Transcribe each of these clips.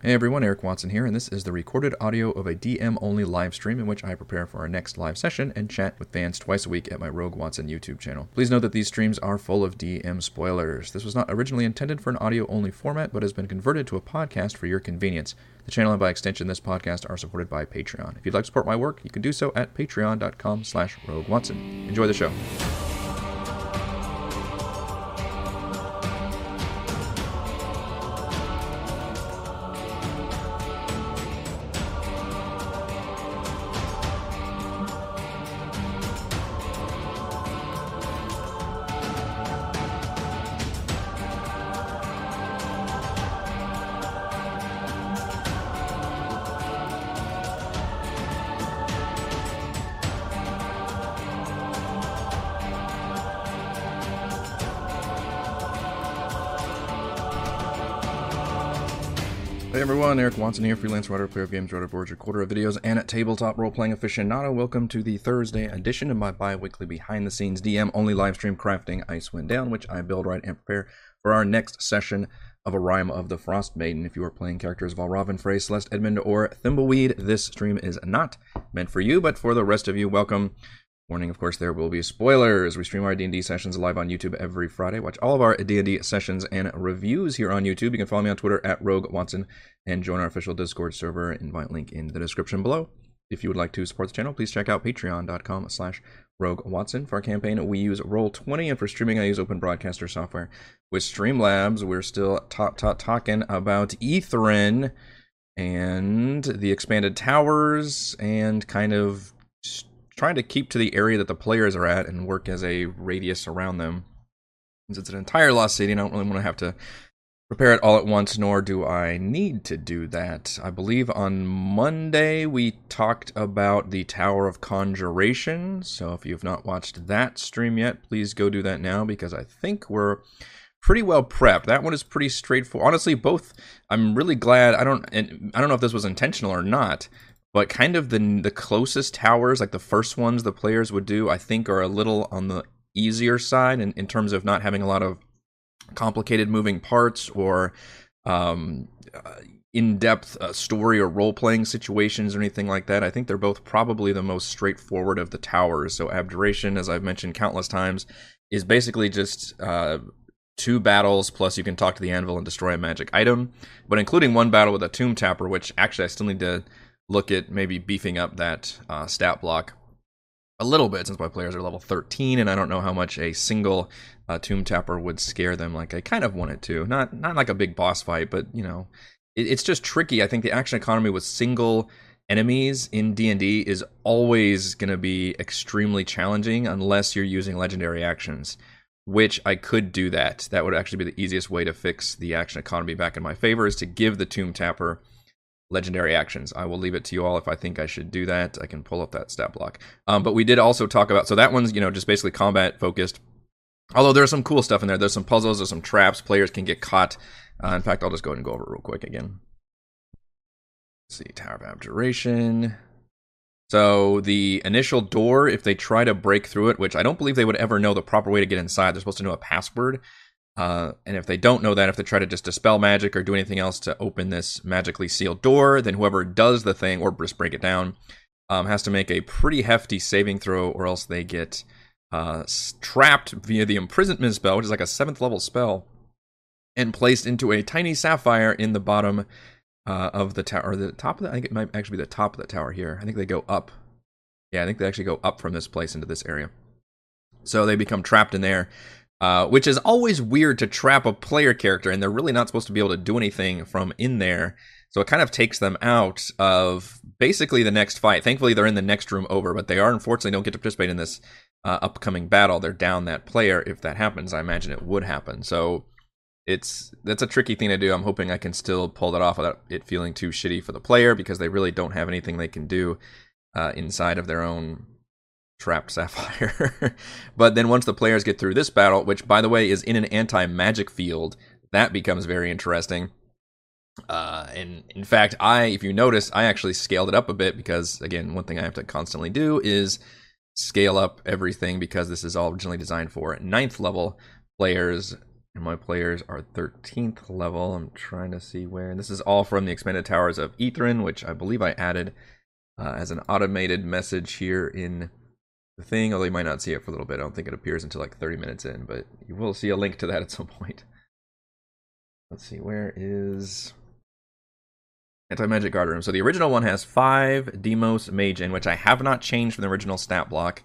Hey everyone, Eric Watson here, and this is the recorded audio of a DM only live stream in which I prepare for our next live session and chat with fans twice a week at my Rogue Watson YouTube channel. Please note that these streams are full of DM spoilers. This was not originally intended for an audio only format, but has been converted to a podcast for your convenience. The channel and by extension this podcast are supported by Patreon. If you'd like to support my work, you can do so at patreon.com slash rogue watson. Enjoy the show. Here, freelance writer, player of games, writer, boards, recorder of videos, and at tabletop role-playing aficionado. Welcome to the Thursday edition of my bi-weekly behind-the-scenes DM only live stream crafting Icewind Dale, which I build, write, and prepare for our next session of A Rime of the Frost Maiden. If you are playing characters of Valravn, Frey, Celeste, Edmund, or Thimbleweed, this stream is not meant for you, but for the rest of you, welcome. Warning, of course, there will be spoilers. We stream our D&D sessions live on YouTube every Friday. Watch all of our D&D sessions and reviews here on YouTube. You can follow me on Twitter at Rogue Watson and join our official Discord server. Invite link in the description below. If you would like to support the channel, please check out patreon.com slash Rogue Watson. For our campaign, we use Roll20, and for streaming, I use Open Broadcaster software. With Streamlabs, we're still top, top talking about Ythryn and the expanded towers and kind of trying to keep to the area that the players are at and work as a radius around them. Since it's an entire lost city, and I don't really want to have to prepare it all at once, nor do I need to do that. I believe on Monday we talked about the Tower of Conjuration. So if you've not watched that stream yet, please go do that now because I think we're pretty well prepped. That one is pretty straightforward. Honestly, both I'm really glad I don't and I don't know if this was intentional or not, but kind of the the closest towers, like the first ones the players would do, I think are a little on the easier side in, in terms of not having a lot of complicated moving parts or um, uh, in-depth uh, story or role-playing situations or anything like that. I think they're both probably the most straightforward of the towers. So abjuration, as I've mentioned countless times, is basically just uh, two battles plus you can talk to the anvil and destroy a magic item, but including one battle with a tomb tapper, which actually I still need to look at maybe beefing up that uh, stat block a little bit since my players are level 13 and I don't know how much a single uh, Tomb Tapper would scare them like I kind of wanted to. Not not like a big boss fight, but you know, it, it's just tricky. I think the action economy with single enemies in D&D is always going to be extremely challenging unless you're using legendary actions, which I could do that. That would actually be the easiest way to fix the action economy back in my favor is to give the Tomb Tapper legendary actions. I will leave it to you all if I think I should do that. I can pull up that stat block. Um, but we did also talk about so that one's you know just basically combat focused. Although there's some cool stuff in there. There's some puzzles. There's some traps. Players can get caught. Uh, in fact, I'll just go ahead and go over it real quick again. Let's see, Tower of Abjuration. So the initial door, if they try to break through it, which I don't believe they would ever know the proper way to get inside, they're supposed to know a password. Uh, and if they don't know that, if they try to just dispel magic or do anything else to open this magically sealed door, then whoever does the thing or just break it down um, has to make a pretty hefty saving throw, or else they get uh, trapped via the imprisonment spell, which is like a seventh level spell, and placed into a tiny sapphire in the bottom uh, of the tower, or the top of the. I think it might actually be the top of the tower here. I think they go up. Yeah, I think they actually go up from this place into this area. So they become trapped in there uh, which is always weird to trap a player character, and they're really not supposed to be able to do anything from in there. So it kind of takes them out of basically the next fight. Thankfully, they're in the next room over, but they are unfortunately don't get to participate in this uh, upcoming battle. They're down that player if that happens. I imagine it would happen. So it's that's a tricky thing to do. I'm hoping I can still pull that off without it feeling too shitty for the player because they really don't have anything they can do uh, inside of their own trapped sapphire. but then once the players get through this battle, which by the way is in an anti-magic field, that becomes very interesting. Uh, and in fact, I, if you notice, I actually scaled it up a bit because, again, one thing I have to constantly do is scale up everything because this is all originally designed for ninth level players And my players are 13th level. I'm trying to see where. This is all from the Expanded Towers of Ythryn, which I believe I added uh, as an automated message here in the thing, although you might not see it for a little bit. I don't think it appears until like 30 minutes in, but you will see a link to that at some point. Let's see, where is Anti-Magic Guard Room? So the original one has five Demos Magen, which I have not changed from the original stat block.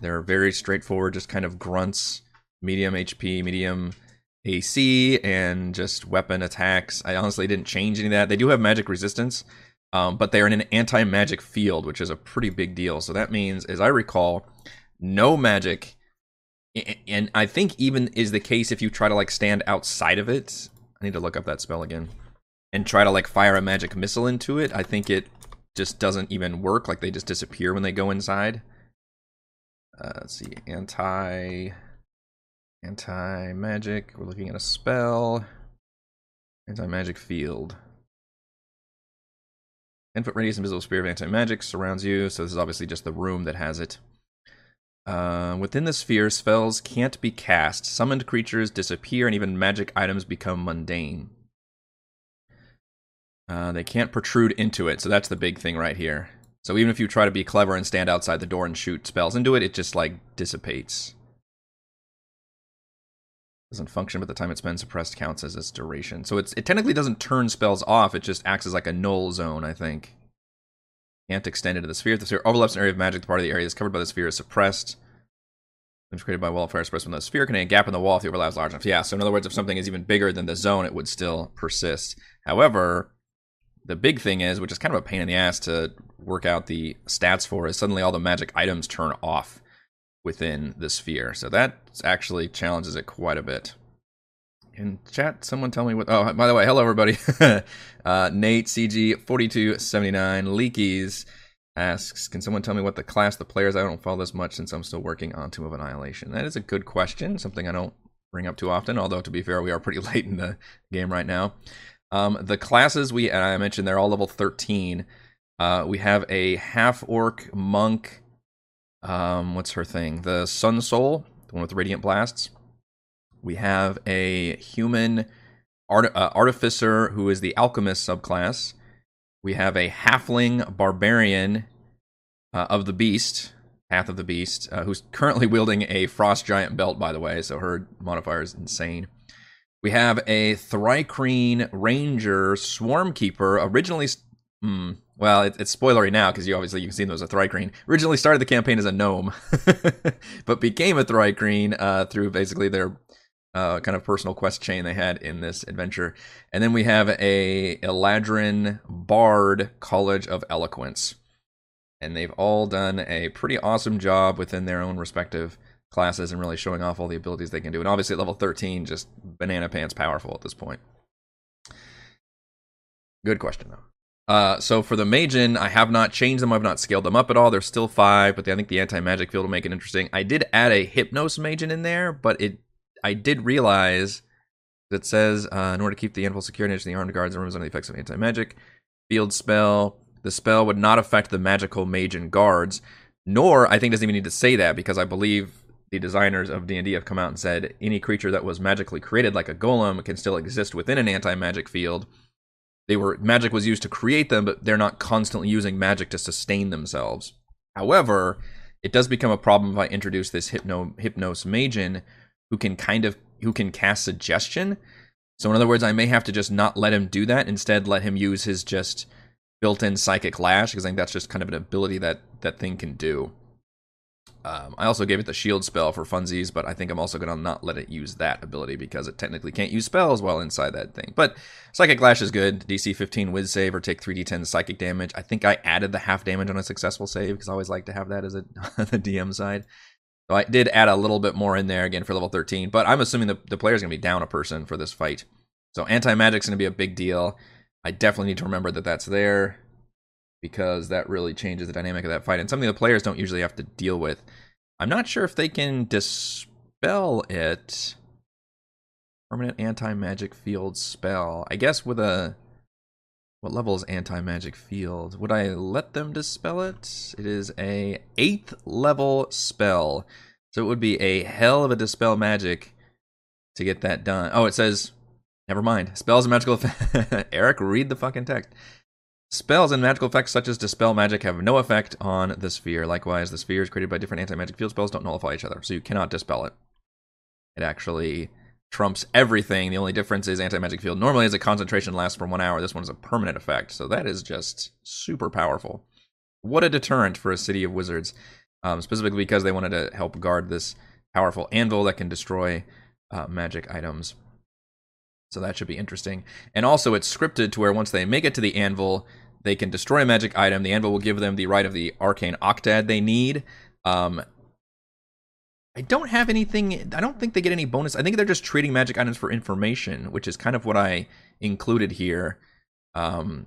They're very straightforward, just kind of grunts, medium HP, medium AC, and just weapon attacks. I honestly didn't change any of that. They do have magic resistance, um, but they're in an anti-magic field, which is a pretty big deal. So that means, as I recall, no magic, and I think even is the case if you try to like stand outside of it. I need to look up that spell again and try to like fire a magic missile into it. I think it just doesn't even work. Like they just disappear when they go inside. Uh, let's see, anti anti magic. We're looking at a spell. Anti magic field. 10 foot radius invisible sphere of anti magic surrounds you, so this is obviously just the room that has it. Uh, within the sphere, spells can't be cast, summoned creatures disappear, and even magic items become mundane. Uh, they can't protrude into it, so that's the big thing right here. So even if you try to be clever and stand outside the door and shoot spells into it, it just like dissipates. Doesn't function, but the time it spends suppressed counts as its duration. So it's, it technically doesn't turn spells off, it just acts as like a null zone, I think. Can't extend into the sphere. If the sphere overlaps an area of magic, the part of the area that's covered by the sphere is suppressed. It's created by wall wildfire suppressed when the sphere contain a gap in the wall if the overlap is large enough. Yeah, so in other words, if something is even bigger than the zone, it would still persist. However, the big thing is, which is kind of a pain in the ass to work out the stats for, is suddenly all the magic items turn off within the sphere. So that actually challenges it quite a bit. In chat, someone tell me what. Oh, by the way, hello everybody. uh, Nate CG4279 Leakies asks, "Can someone tell me what the class the players? I don't follow this much since I'm still working on Tomb of Annihilation." That is a good question. Something I don't bring up too often. Although to be fair, we are pretty late in the game right now. Um, the classes we I mentioned they're all level 13. Uh, we have a half orc monk. Um, what's her thing? The Sun Soul, the one with the radiant blasts. We have a human art, uh, artificer who is the alchemist subclass. We have a halfling barbarian uh, of the beast, path of the beast, uh, who's currently wielding a frost giant belt, by the way. So her modifier is insane. We have a Thri-kreen Ranger Swarmkeeper, originally. Hmm, well, it, it's spoilery now because you obviously you can see those a Thri-kreen. Originally started the campaign as a gnome, but became a Thri-kreen uh, through basically their uh, kind of personal quest chain they had in this adventure. And then we have a Eladrin Bard College of Eloquence. And they've all done a pretty awesome job within their own respective classes and really showing off all the abilities they can do. And obviously at level 13, just banana pants powerful at this point. Good question though. Uh, so for the Magen, I have not changed them. I've not scaled them up at all. They're still five, but I think the anti-magic field will make it interesting. I did add a Hypnos Magen in there, but it I did realize that it says uh, in order to keep the animal secure and the armed guards and rooms under the effects of anti-magic field spell, the spell would not affect the magical Magen guards. Nor I think doesn't even need to say that because I believe the designers of D&D have come out and said any creature that was magically created like a golem can still exist within an anti-magic field. They were magic was used to create them, but they're not constantly using magic to sustain themselves. However, it does become a problem if I introduce this hypno hypnos Magen who can kind of who can cast suggestion. So in other words, I may have to just not let him do that. Instead, let him use his just built-in psychic lash because I think that's just kind of an ability that that thing can do. Um, I also gave it the shield spell for funsies, but I think I'm also going to not let it use that ability because it technically can't use spells while inside that thing. But Psychic Lash is good. DC 15 Wiz save or take 3d10 psychic damage. I think I added the half damage on a successful save because I always like to have that as a the DM side. So I did add a little bit more in there again for level 13, but I'm assuming the, the player's going to be down a person for this fight. So anti magic's going to be a big deal. I definitely need to remember that that's there because that really changes the dynamic of that fight and something the players don't usually have to deal with. I'm not sure if they can dispel it. Permanent anti magic field spell. I guess with a. What level is anti magic field? Would I let them dispel it? It is a eighth level spell. So it would be a hell of a dispel magic to get that done. Oh, it says, never mind. Spells and magical. Eric, read the fucking text. Spells and magical effects such as Dispel Magic have no effect on the sphere. Likewise, the spheres created by different anti-magic field spells don't nullify each other, so you cannot dispel it. It actually trumps everything. The only difference is anti-magic field normally has a concentration lasts for one hour. This one is a permanent effect, so that is just super powerful. What a deterrent for a city of wizards, um, specifically because they wanted to help guard this powerful anvil that can destroy uh, magic items. So that should be interesting. And also, it's scripted to where once they make it to the anvil, they can destroy a magic item. The anvil will give them the right of the arcane octad they need. Um, I don't have anything. I don't think they get any bonus. I think they're just trading magic items for information, which is kind of what I included here. Um,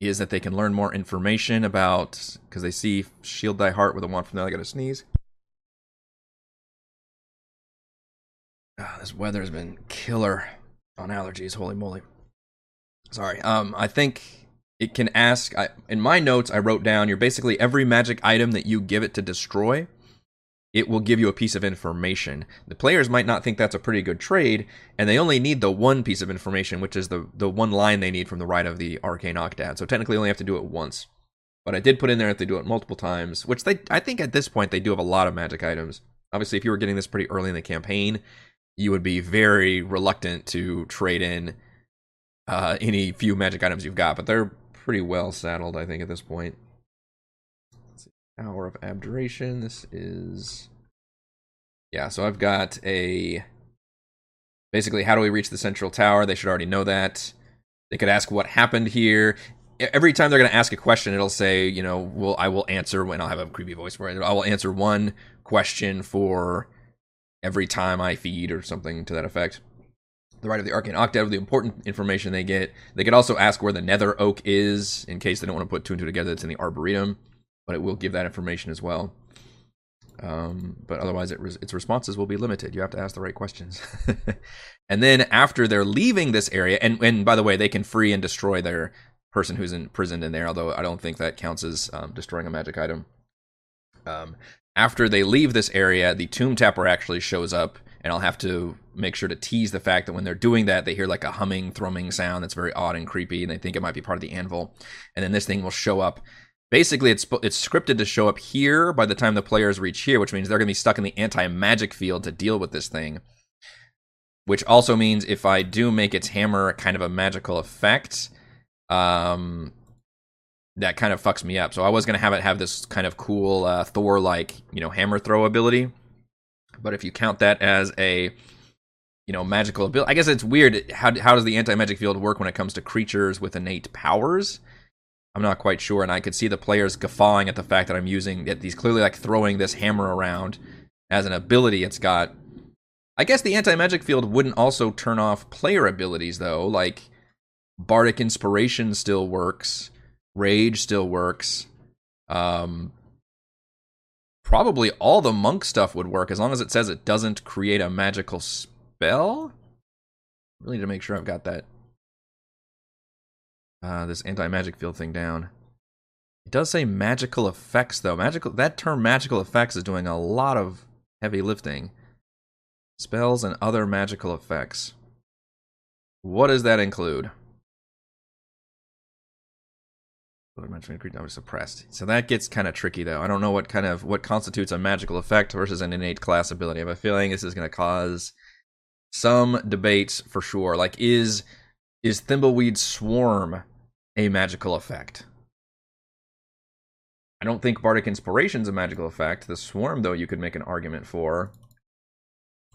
is that they can learn more information about because they see shield thy heart with a wand from there. I got to sneeze. Oh, this weather has been killer on allergies. Holy moly! Sorry. Um, I think it can ask. I, in my notes, I wrote down: you're basically every magic item that you give it to destroy. It will give you a piece of information. The players might not think that's a pretty good trade, and they only need the one piece of information, which is the the one line they need from the right of the arcane octad. So technically, only have to do it once. But I did put in there if they do it multiple times, which they I think at this point they do have a lot of magic items. Obviously, if you were getting this pretty early in the campaign, you would be very reluctant to trade in uh, any few magic items you've got, but they're pretty well saddled, I think, at this point. Hour of Abjuration. This is. Yeah, so I've got a. Basically, how do we reach the central tower? They should already know that. They could ask what happened here. Every time they're going to ask a question, it'll say, you know, well, I will answer when I'll have a creepy voice for it. I will answer one question for every time I feed or something to that effect. The right of the Arcane Octad, the important information they get. They could also ask where the Nether Oak is in case they don't want to put two and two together. It's in the Arboretum, but it will give that information as well. Um, but otherwise, it res- its responses will be limited. You have to ask the right questions. and then after they're leaving this area, and, and by the way, they can free and destroy their person who's imprisoned in there, although I don't think that counts as um, destroying a magic item. Um, after they leave this area, the tomb tapper actually shows up, and I'll have to make sure to tease the fact that when they're doing that, they hear like a humming, thrumming sound that's very odd and creepy, and they think it might be part of the anvil. And then this thing will show up. Basically, it's it's scripted to show up here by the time the players reach here, which means they're going to be stuck in the anti-magic field to deal with this thing. Which also means if I do make its hammer kind of a magical effect, um, that kind of fucks me up. So I was gonna have it have this kind of cool uh, Thor like you know hammer throw ability, but if you count that as a you know magical ability, I guess it's weird. How how does the anti magic field work when it comes to creatures with innate powers? I'm not quite sure, and I could see the players guffawing at the fact that I'm using that he's clearly like throwing this hammer around as an ability. It's got. I guess the anti magic field wouldn't also turn off player abilities though, like bardic inspiration still works Rage still works. Um, probably all the monk stuff would work as long as it says it doesn't create a magical spell. Really need to make sure I've got that uh, this anti-magic field thing down. It does say magical effects though. Magical that term magical effects is doing a lot of heavy lifting. Spells and other magical effects. What does that include? Mentioning creature was suppressed. So that gets kind of tricky, though. I don't know what kind of what constitutes a magical effect versus an innate class ability. I have a feeling this is going to cause some debates for sure. Like, is is Thimbleweed Swarm a magical effect? I don't think Bardic Inspiration's a magical effect. The Swarm, though, you could make an argument for.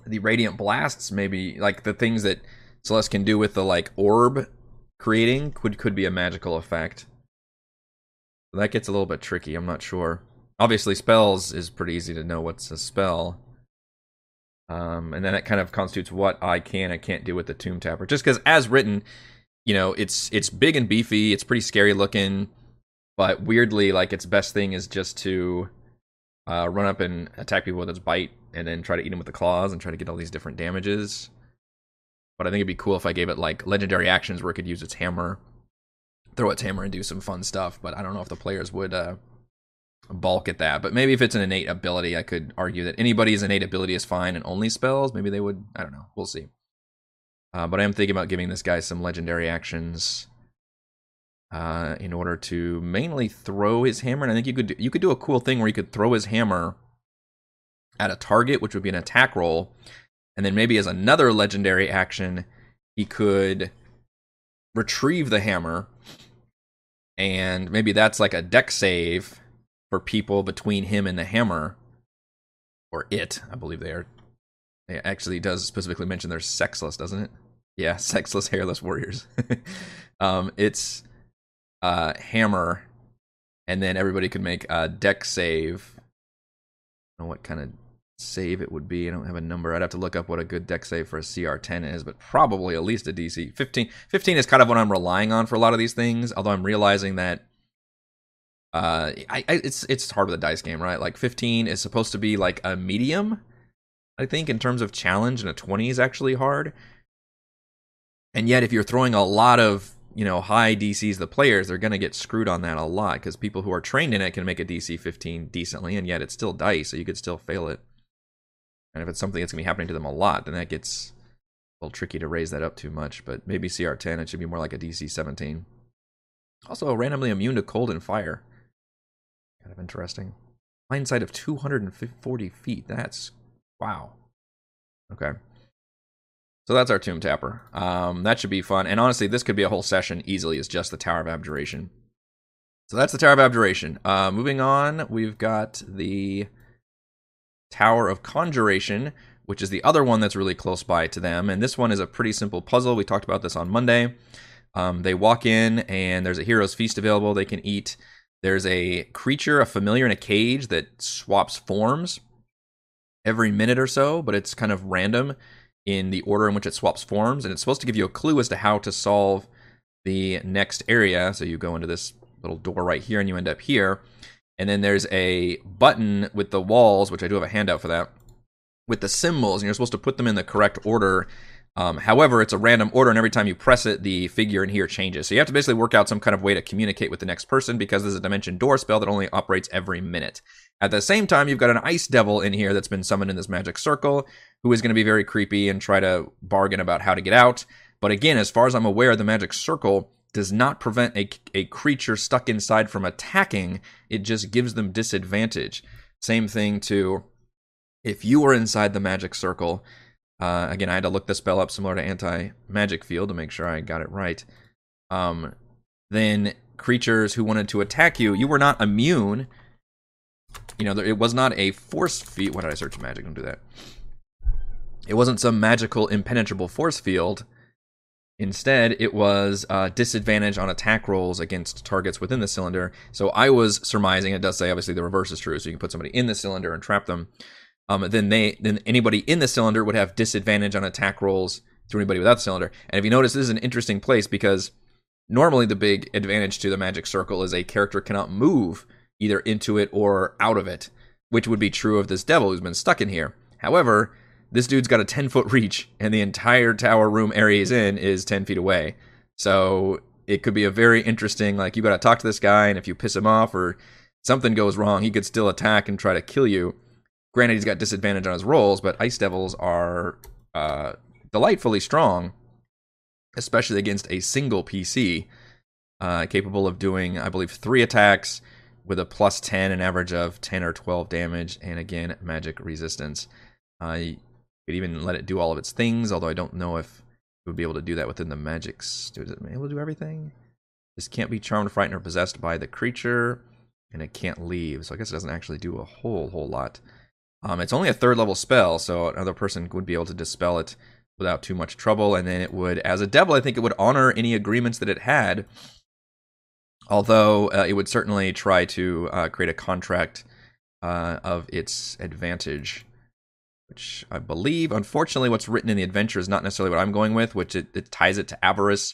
The Radiant Blasts, maybe like the things that Celeste can do with the like orb creating could could be a magical effect. That gets a little bit tricky. I'm not sure. Obviously, spells is pretty easy to know what's a spell. Um, and then it kind of constitutes what I can and can't do with the Tomb Tapper. Just because, as written, you know, it's it's big and beefy. It's pretty scary looking, but weirdly, like its best thing is just to uh, run up and attack people with its bite, and then try to eat them with the claws and try to get all these different damages. But I think it'd be cool if I gave it like legendary actions where it could use its hammer throw its hammer and do some fun stuff. But I don't know if the players would uh, balk at that. But maybe if it's an innate ability, I could argue that anybody's innate ability is fine and only spells. Maybe they would. I don't know. We'll see. Uh, but I am thinking about giving this guy some legendary actions uh, in order to mainly throw his hammer. And I think you could do, you could do a cool thing where you could throw his hammer at a target, which would be an attack roll, and then maybe as another legendary action, he could retrieve the hammer, and maybe that's like a Dex save for people between him and the hammer, or it. I believe they are. It actually does specifically mention they're sexless, doesn't it? Yeah, sexless, hairless warriors. um, it's uh, hammer, and then everybody could make a Dex save. I don't know what kind of save it would be. I don't have a number. I'd have to look up what a good Dex save for a CR10 is, but probably at least a DC 15. 15 is kind of what I'm relying on for a lot of these things. Although I'm realizing that uh, I, I it's it's hard with a dice game, right? Like 15 is supposed to be like a medium, I think, in terms of challenge, and a 20 is actually hard. And yet, if you're throwing a lot of you know high DCs the players, they're going to get screwed on that a lot because people who are trained in it can make a DC 15 decently, and yet it's still dice, so you could still fail it. And if it's something that's going to be happening to them a lot, then that gets a little tricky to raise that up too much. But maybe CR10, it should be more like a DC 17. Also, randomly immune to cold and fire. Kind of interesting. Line sight of 240 feet. That's wow. Okay. So that's our Tomb Tapper. Um, that should be fun. And honestly, this could be a whole session easily as just the Tower of Abjuration. So that's the Tower of Abjuration. Uh, moving on, we've got the Tower of Conjuration, which is the other one that's really close by to them. And this one is a pretty simple puzzle. We talked about this on Monday. Um, they walk in, and there's a hero's feast available. They can eat. There's a creature, a familiar in a cage that swaps forms every minute or so, but it's kind of random in the order in which it swaps forms. And it's supposed to give you a clue as to how to solve the next area. So you go into this little door right here, and you end up here. And then there's a button with the walls, which I do have a handout for that, with the symbols, and you're supposed to put them in the correct order. Um, however, it's a random order, and every time you press it, the figure in here changes. So you have to basically work out some kind of way to communicate with the next person because there's a dimension door spell that only operates every minute. At the same time, you've got an ice devil in here that's been summoned in this magic circle, who is going to be very creepy and try to bargain about how to get out. But again, as far as I'm aware, the magic circle does not prevent a, a creature stuck inside from attacking, it just gives them disadvantage. Same thing to if you were inside the magic circle. Uh, again, I had to look the spell up similar to anti magic field to make sure I got it right. Um, then creatures who wanted to attack you, you were not immune. You know, it was not a force field. Why did I search magic? Don't do that. It wasn't some magical impenetrable force field Instead, it was uh, disadvantage on attack rolls against targets within the cylinder. So I was surmising, it does say obviously the reverse is true, so you can put somebody in the cylinder and trap them. Um, then they then anybody in the cylinder would have disadvantage on attack rolls to anybody without the cylinder. And if you notice, this is an interesting place because normally the big advantage to the magic circle is a character cannot move either into it or out of it, which would be true of this devil who's been stuck in here. However, this dude's got a 10 foot reach, and the entire tower room area he's in is 10 feet away. So it could be a very interesting, like, you got to talk to this guy, and if you piss him off or something goes wrong, he could still attack and try to kill you. Granted, he's got disadvantage on his rolls, but Ice Devils are uh, delightfully strong, especially against a single PC, uh, capable of doing, I believe, three attacks with a plus 10, an average of 10 or 12 damage, and again, magic resistance. Uh, could even let it do all of its things, although I don't know if it would be able to do that within the magics. Is it able to do everything? This can't be charmed, frightened, or possessed by the creature, and it can't leave. So I guess it doesn't actually do a whole whole lot. Um, it's only a third level spell, so another person would be able to dispel it without too much trouble. And then it would, as a devil, I think it would honor any agreements that it had. Although uh, it would certainly try to uh, create a contract uh, of its advantage which I believe, unfortunately, what's written in the adventure is not necessarily what I'm going with, which it, it ties it to avarice.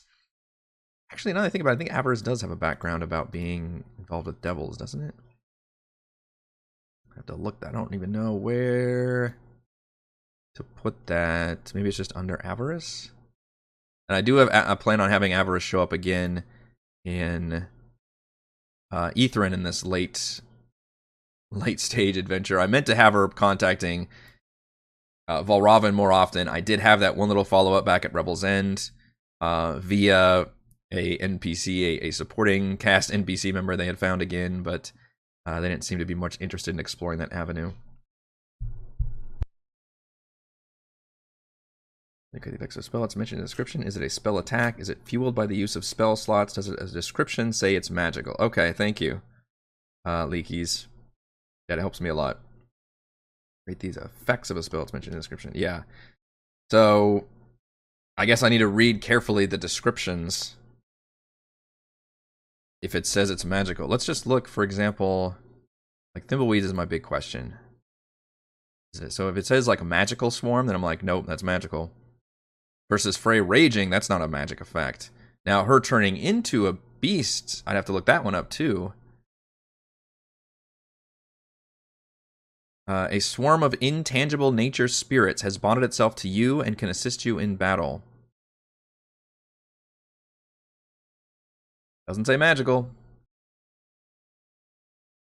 Actually, now that I think about it, I think avarice does have a background about being involved with devils, doesn't it? I have to look. That I don't even know where to put that. Maybe it's just under avarice. And I do have a plan on having avarice show up again in uh, Ythryn in this late late stage adventure. I meant to have her contacting uh, Valravn more often. I did have that one little follow up back at Revel's End uh, via a NPC, a, a, supporting cast NPC member they had found again, but uh, they didn't seem to be much interested in exploring that avenue. Okay, the effects of spell it's mentioned in the description. Is it a spell attack? Is it fueled by the use of spell slots? Does it a description say it's magical? Okay, thank you. Uh Leakies. That helps me a lot. These effects of a spell it's mentioned in the description. Yeah. So I guess I need to read carefully the descriptions if it says it's magical. Let's just look, for example, like Thimbleweed is my big question. So if it says like a magical swarm, then I'm like, nope, that's magical. Versus Frey raging, that's not a magic effect. Now her turning into a beast, I'd have to look that one up too. Uh, a swarm of intangible nature spirits has bonded itself to you and can assist you in battle. Doesn't say magical.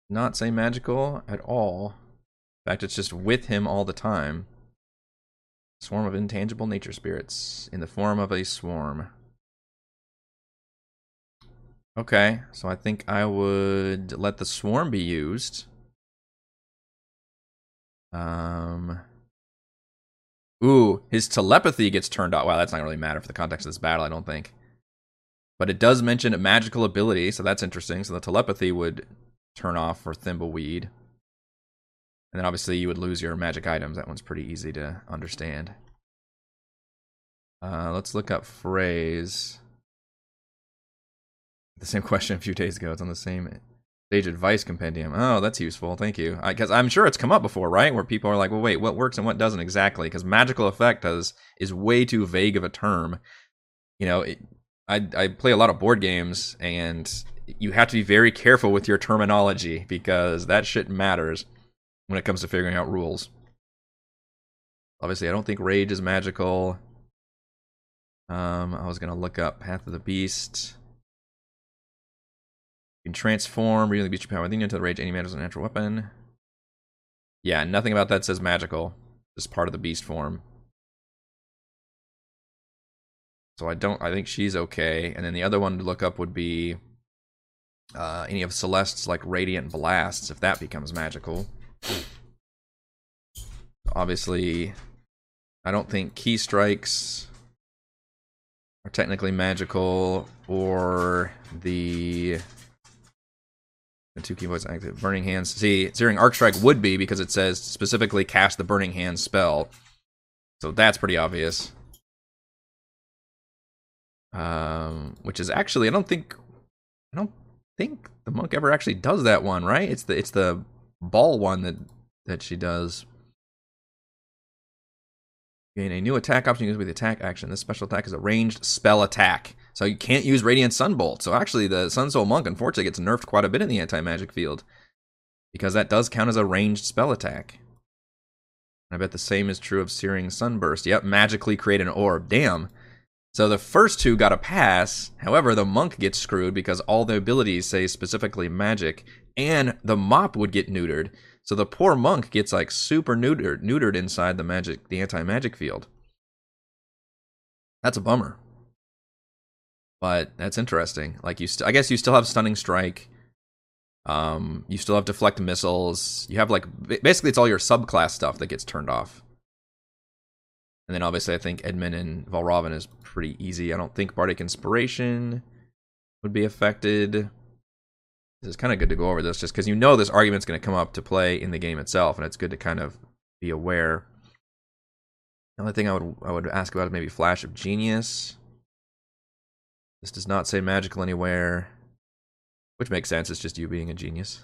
Not say magical at all. In fact, it's just with him all the time. Swarm of intangible nature spirits in the form of a swarm. Okay, so I think I would let the swarm be used. Um. Ooh, his telepathy gets turned off. Wow, that's not really matter for the context of this battle, I don't think. But it does mention a magical ability, so that's interesting. So the telepathy would turn off for Thimbleweed. And then obviously you would lose your magic items. That one's pretty easy to understand. Uh, let's look up phrase. The same question a few days ago. It's on the same stage advice compendium. Oh, that's useful. Thank you. Because I'm sure it's come up before, right? Where people are like, well, wait, what works and what doesn't exactly? Because magical effect does is way too vague of a term. You know, it, I I play a lot of board games, and you have to be very careful with your terminology because that shit matters when it comes to figuring out rules. Obviously, I don't think rage is magical. Um, I was gonna look up Path of the Beast. You can transform, really beat your power within you until the rage any matters a natural weapon. Yeah, nothing about that says magical. Just part of the beast form. So I don't. I think she's okay. And then the other one to look up would be uh, any of Celeste's like Radiant Blasts, if that becomes magical. Obviously, I don't think Ki Strikes are technically magical, or the the two key voice active Burning Hands. See, Searing Arc Strike would be because it says specifically cast the Burning Hands spell, so that's pretty obvious um, which is actually I don't think I don't think the monk ever actually does that one, right? It's the it's the ball one that that she does. Gain a new attack option used with the attack action. This special attack is a ranged spell attack. So you can't use Radiant Sunbolt. So actually the Sun Soul Monk unfortunately gets nerfed quite a bit in the anti-magic field. Because that does count as a ranged spell attack. I bet the same is true of Searing Sunburst. Yep, magically create an orb. Damn. So the first two got a pass. However, the monk gets screwed because all the abilities say specifically magic, and the mop would get neutered. So the poor monk gets like super neutered, neutered inside the magic, the anti-magic field. That's a bummer. But that's interesting. Like you, st- I guess you still have stunning strike. Um, you still have deflect missiles. You have like basically it's all your subclass stuff that gets turned off. And then obviously I think Edmund and Valravn is pretty easy. I don't think Bardic Inspiration would be affected. It's kind of good to go over this just because you know this argument's going to come up to play in the game itself, and it's good to kind of be aware. The only thing I would I would ask about is maybe Flash of Genius. This does not say magical anywhere, which makes sense. It's just you being a genius.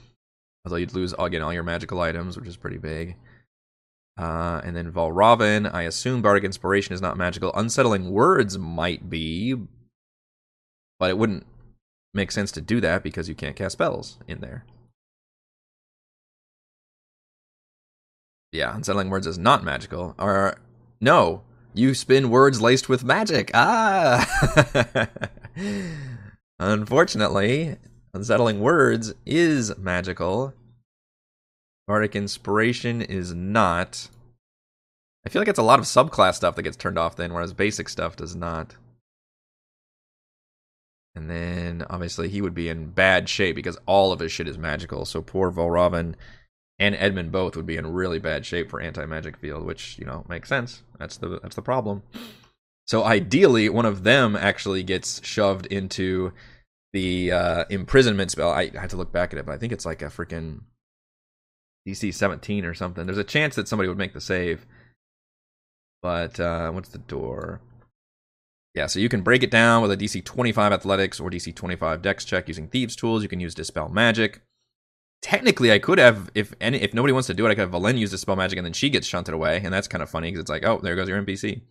Although you'd lose again all your magical items, which is pretty big. Uh, and then Valravn, I assume Bardic Inspiration is not magical. Unsettling Words might be, but it wouldn't make sense to do that because you can't cast spells in there. Yeah, Unsettling Words is not magical. Or, no, you spin words laced with magic. Ah! Unfortunately, Unsettling Words is magical Bardic Inspiration is not. I feel like it's a lot of subclass stuff that gets turned off then, whereas basic stuff does not. And then obviously he would be in bad shape because all of his shit is magical. So poor Valravn and Edmund both would be in really bad shape for anti-magic field, which you know makes sense. That's the that's the problem. So ideally, one of them actually gets shoved into the uh, imprisonment spell. I, I have to look back at it, but I think it's like a freaking DC 17 or something. There's a chance that somebody would make the save. But uh, what's the door? Yeah, so you can break it down with a DC 25 athletics or DC 25 dex check using thieves tools. You can use dispel magic technically I could have if any if nobody wants to do it, I could have Vellynne use the spell magic and then she gets shunted away, and that's kind of funny because it's like, oh, there goes your NPC.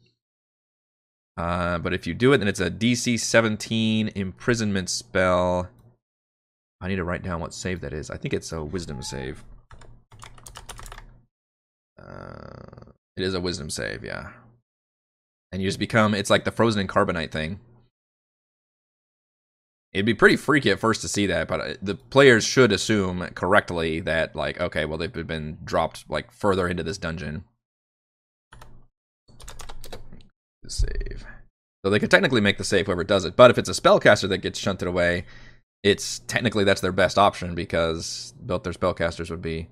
Uh, but if you do it, then it's a DC 17 imprisonment spell. I need to write down what save that is. I think it's a wisdom save. Uh, it is a wisdom save, yeah. And you just become, it's like the frozen in carbonite thing. It'd be pretty freaky at first to see that, but uh, the players should assume correctly that, like, okay, well, they've been dropped, like, further into this dungeon. Save. So they could technically make the save whoever does it, but if it's a spellcaster that gets shunted away, it's technically that's their best option because both their spellcasters would be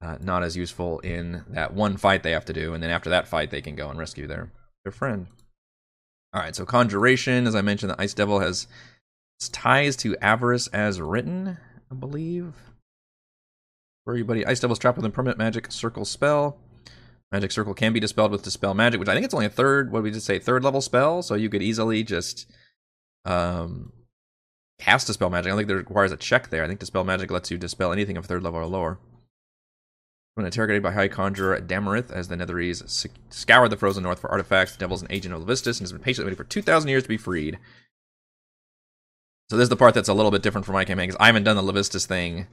uh, not as useful in that one fight they have to do, and then after that fight, they can go and rescue their their friend. All right, so conjuration, as I mentioned, the ice devil has ties to avarice as written, I believe. For everybody, Ice Devil's trapped within permanent magic circle spell. Magic circle can be dispelled with dispel magic, which I think it's only a third. What did we just say? Third level spell, so you could easily just um, cast dispel magic. I don't think there requires a check there. I think dispel magic lets you dispel anything of third level or lower. When interrogated by High Conjurer Damarith as the Netherese scour the frozen north for artifacts, the devil's an agent of Levistus and has been patiently waiting for 2,000 years to be freed. So this is the part that's a little bit different from my campaign because I haven't done the Levistus thing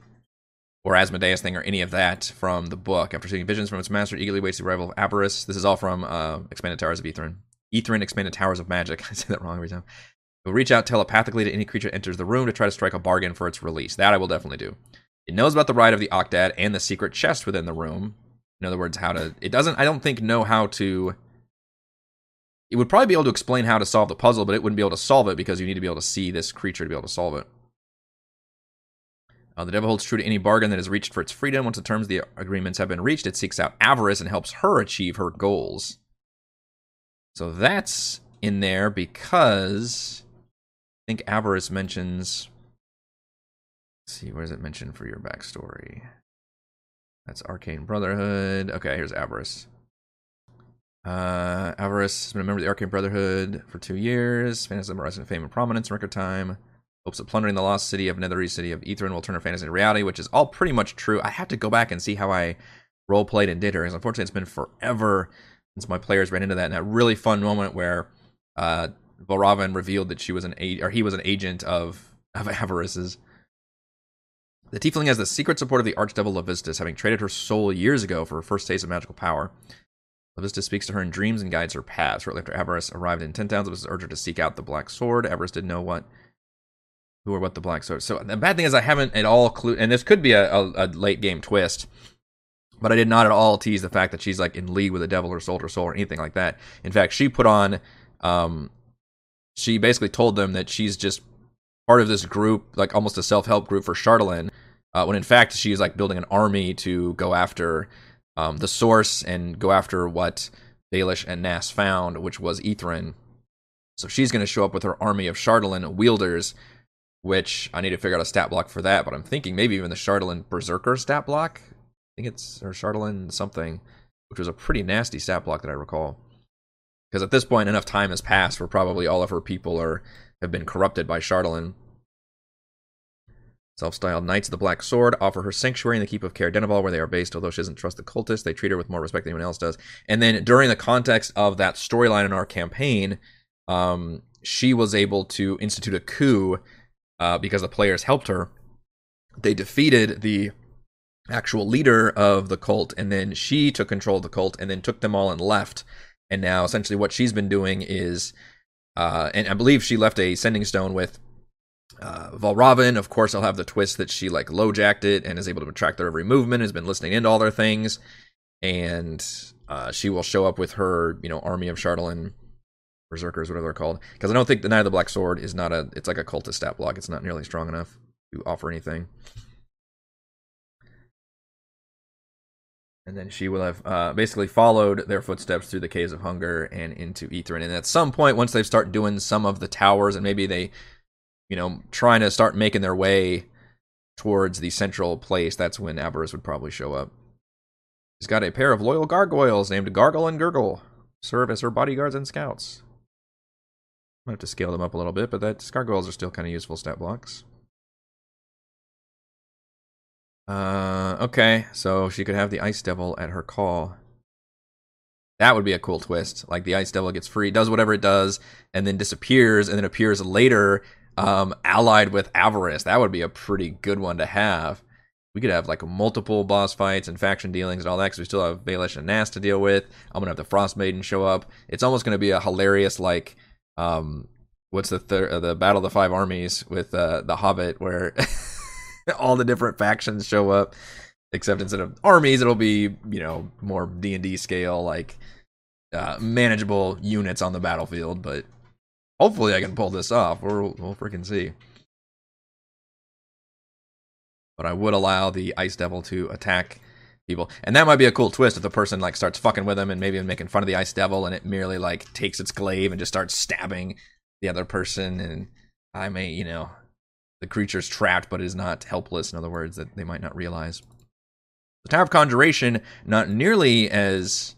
or Asmodeus thing or any of that from the book. After seeing visions from its master, eagerly waits the arrival of Avarice. This is all from uh, Expanded Towers of Ythryn. Ythryn Expanded Towers of Magic. I say that wrong every time. It will reach out telepathically to any creature that enters the room to try to strike a bargain for its release. That I will definitely do. It knows about the ride of the Octad and the secret chest within the room. In other words, how to. It doesn't. I don't think know how to it would probably be able to explain how to solve the puzzle, but it wouldn't be able to solve it because you need to be able to see this creature to be able to solve it. Uh, the devil holds true to any bargain that is reached for its freedom. Once the terms of the agreements have been reached, it seeks out avarice and helps her achieve her goals. So that's in there because I think avarice mentions. see, where does it mention for your backstory? That's Arcane Brotherhood. Okay, here's avarice. Uh, Avarice has been a member of the Arcane Brotherhood for two years. Fantasy rising fame and prominence in record time. Hopes of plundering the lost city of Netherese city of Ythryn will turn her fantasy into reality, which is all pretty much true. I have to go back and see how I role played and did her, because unfortunately it's been forever since my players ran into that. And that really fun moment where uh, Valravn revealed that she was an a- or he was an agent of of Avarice's. The Tiefling has the secret support of the Archdevil Levistus, having traded her soul years ago for her first taste of magical power. Levistus speaks to her in dreams and guides her path. Shortly after Avarice arrived in Ten Towns, Levistus urged her to seek out the Black Sword. Avarice didn't know what, who or what the Black Sword. So the bad thing is I haven't at all clue, and this could be a, a, a, late game twist, but I did not at all tease the fact that she's like in league with the devil or soul or soul or anything like that. In fact, she put on, um, she basically told them that she's just part of this group, like almost a self help group for Chardalyn, uh, when in fact she's like building an army to go after um, the source and go after what Baelish and Nass found, which was Ythryn. So she's going to show up with her army of Chardalyn wielders, which I need to figure out a stat block for that. But I'm thinking maybe even the Chardalyn Berserker stat block. I think it's or Chardalyn something, which was a pretty nasty stat block that I recall. Because at this point, enough time has passed where probably all of her people are have been corrupted by Chardalyn. Self-styled Knights of the Black Sword offer her sanctuary in the Keep of Caer Dineval, where they are based. Although she doesn't trust the cultists, they treat her with more respect than anyone else does. And then during the context of that storyline in our campaign, um, she was able to institute a coup uh, because the players helped her. They defeated the actual leader of the cult, and then she took control of the cult, and then took them all and left. And now, essentially, what she's been doing is, uh, and I believe she left a sending stone with uh, Valravn, of course, I'll have the twist that she like low jacked it and is able to track their every movement, has been listening into all their things, and uh, she will show up with her, you know, army of Chardalyn berserkers, whatever they're called. Because I don't think the Knight of the Black Sword is not a. It's like a cultist stat block. It's not nearly strong enough to offer anything. And then she will have uh, basically followed their footsteps through the caves of hunger and into Ythryn. And at some point, once they start doing some of the towers, and maybe they, you know, trying to start making their way towards the central place, that's when Avarice would probably show up. She's got a pair of loyal gargoyles named Gargle and Gurgle, serve as her bodyguards and scouts. Might have to scale them up a little bit, but that gargoyles are still kind of useful stat blocks. Uh, okay, so she could have the Ice Devil at her call. That would be a cool twist. Like the Ice Devil gets free, does whatever it does, and then disappears, and then appears later, um, allied with Avarice. That would be a pretty good one to have. We could have like multiple boss fights and faction dealings and all that because we still have Baelish and Nass to deal with. I'm gonna have the Frost Maiden show up. It's almost gonna be a hilarious like, um, what's the third, uh, the Battle of the Five Armies with uh, the Hobbit where. all the different factions show up. Except instead of armies, it'll be you know more D and D scale, like uh, manageable units on the battlefield. But hopefully, I can pull this off. We'll we'll freaking see. But I would allow the Ice Devil to attack people, and that might be a cool twist if the person like starts fucking with them and maybe making fun of the Ice Devil, and it merely like takes its glaive and just starts stabbing the other person, and I may you know the creature's trapped but is not helpless, in other words, that they might not realize. The Tower of Conjuration, not nearly as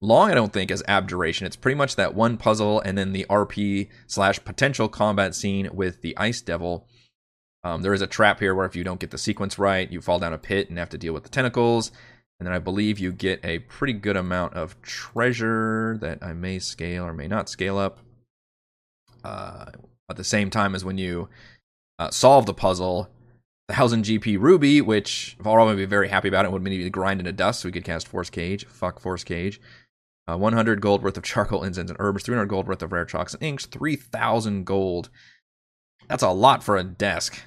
long, I don't think, as Abjuration. It's pretty much that one puzzle and then the RP slash potential combat scene with the Ice Devil. Um, there is a trap here where if you don't get the sequence right, you fall down a pit and have to deal with the tentacles. And then I believe you get a pretty good amount of treasure that I may scale or may not scale up. Uh, at the same time as when you uh, solve the puzzle. The Hausen GP Ruby, which Valro would be very happy about it, would maybe grind into dust so we could cast Force Cage. Fuck Force Cage. Uh, 100 gold worth of charcoal, incense, and herbs. 300 gold worth of rare chalks and inks. 3,000 gold. That's a lot for a desk.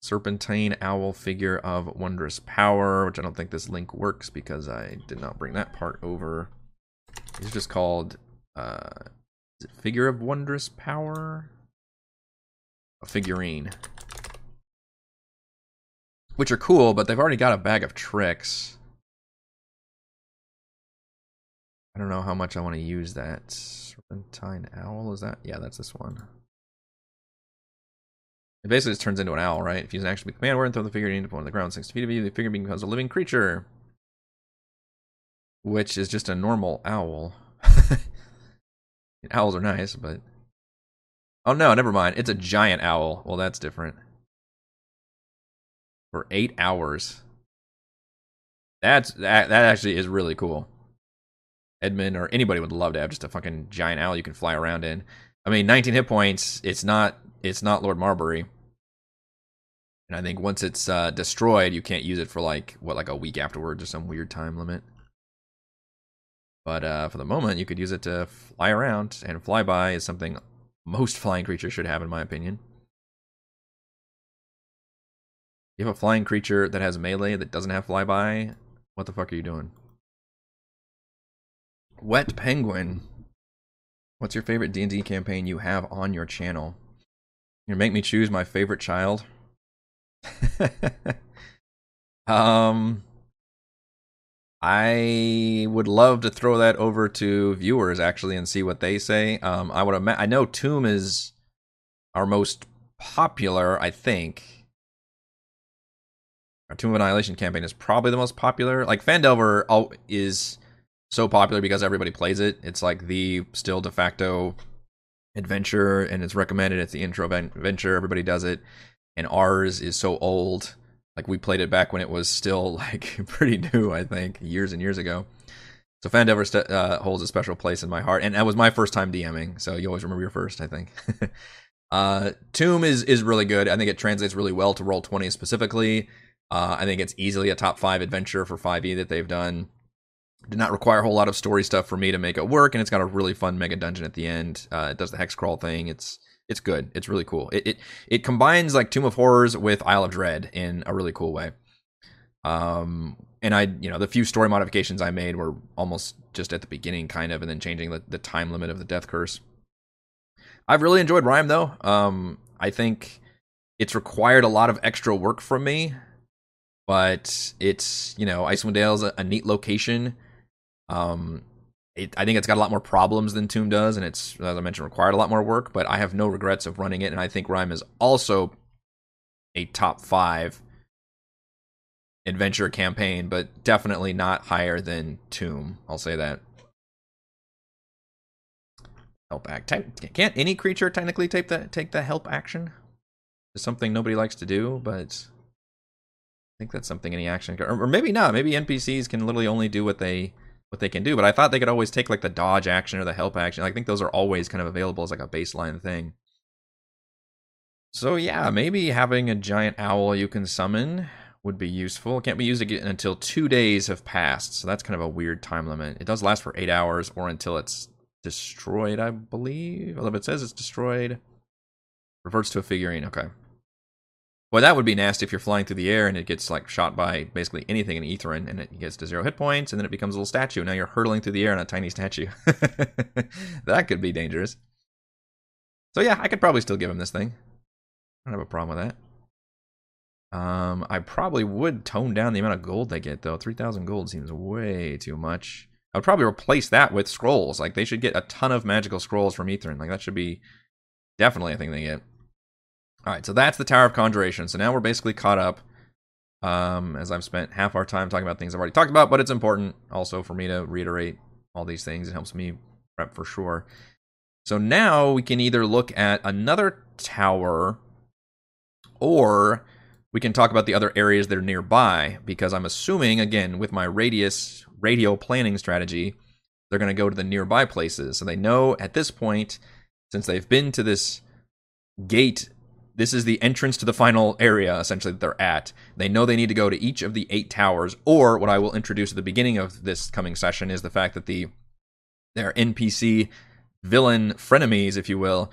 Serpentine Owl figure of wondrous power, which I don't think this link works because I did not bring that part over. It's just called uh, figure of wondrous power a figurine. Which are cool, but they've already got a bag of tricks. I don't know how much I want to use that. Serpentine Owl, is that? Yeah, that's this one. It basically just turns into an owl, right? If you use an action command word and throw the figurine into one of the ground six feet of you, the figure becomes a living creature. Which is just a normal owl. Owls are nice, but Oh no, never mind. It's a giant owl. Well, that's different. For eight hours. That's that. That actually is really cool. Edmund or anybody would love to have just a fucking giant owl you can fly around in. I mean, 19 hit points. It's not. It's not Lord Marbury. And I think once it's uh, destroyed, you can't use it for like what, like a week afterwards or some weird time limit. But uh, for the moment, you could use it to fly around, and flyby is something most flying creatures should have, in my opinion. You have a flying creature that has melee that doesn't have flyby. What the fuck are you doing? Wet Penguin. What's your favorite D&D campaign you have on your channel? You make me choose my favorite child. um I would love to throw that over to viewers actually and see what they say. Um, I would ima- I know Tomb is our most popular, I think. Our Tomb of Annihilation campaign is probably the most popular. Like Phandelver is so popular because everybody plays it. It's like the still de facto adventure, and it's recommended. It's the intro adventure. Everybody does it, and ours is so old like we played it back when it was still like pretty new, I think, years and years ago. So Phandelver st- uh, holds a special place in my heart, and that was my first time DMing. So you always remember your first, I think. uh, Tomb is is really good. I think it translates really well to Roll Twenty specifically. Uh, I think it's easily a top five adventure for 5e that they've done. Did not require a whole lot of story stuff for me to make it work, and it's got a really fun mega dungeon at the end. Uh, it does the hex crawl thing. It's it's good. It's really cool. It, it it combines like Tomb of Horrors with Isle of Dread in a really cool way. Um, and I, you know, the few story modifications I made were almost just at the beginning, kind of, and then changing the, the time limit of the death curse. I've really enjoyed Rime though. Um, I think it's required a lot of extra work from me, but it's you know Icewind Dale is a, a neat location. Um, it, I think it's got a lot more problems than Tomb does, and it's as I mentioned required a lot more work. But I have no regrets of running it, and I think Rime is also a top five adventure campaign, but definitely not higher than Tomb. I'll say that. Help act. Can't any creature technically take the take the help action? It's something nobody likes to do, but I think that's something any action, or, or maybe not. Maybe NPCs can literally only do what they what they can do. But I thought they could always take like the dodge action or the help action. I think those are always kind of available as like a baseline thing. So yeah, maybe having a giant owl you can summon would be useful. It can't be used again until two days have passed, so that's kind of a weird time limit. It does last for eight hours or until it's destroyed, I believe. Although it says it's destroyed, reverts to a figurine. Okay. Well, that would be nasty if you're flying through the air and it gets like shot by basically anything in Ythryn and it gets to zero hit points and then it becomes a little statue. Now you're hurtling through the air on a tiny statue. that could be dangerous. So yeah, I could probably still give him this thing. I don't have a problem with that. Um, I probably would tone down the amount of gold they get though. Three thousand gold seems way too much. I would probably replace that with scrolls. Like they should get a ton of magical scrolls from Ythryn. Like that should be definitely a thing they get. All right, so that's the Tower of Conjuration. So now we're basically caught up. Um, as I've spent half our time talking about things I've already talked about, but it's important also for me to reiterate all these things. It helps me prep for sure. So now we can either look at another tower or we can talk about the other areas that are nearby because I'm assuming, again, with my radius radio planning strategy, they're going to go to the nearby places. So they know at this point, since they've been to this gate, this is the entrance to the final area essentially that they're at. They know they need to go to each of the eight towers, or what I will introduce at the beginning of this coming session is the fact that the their NPC villain frenemies, if you will,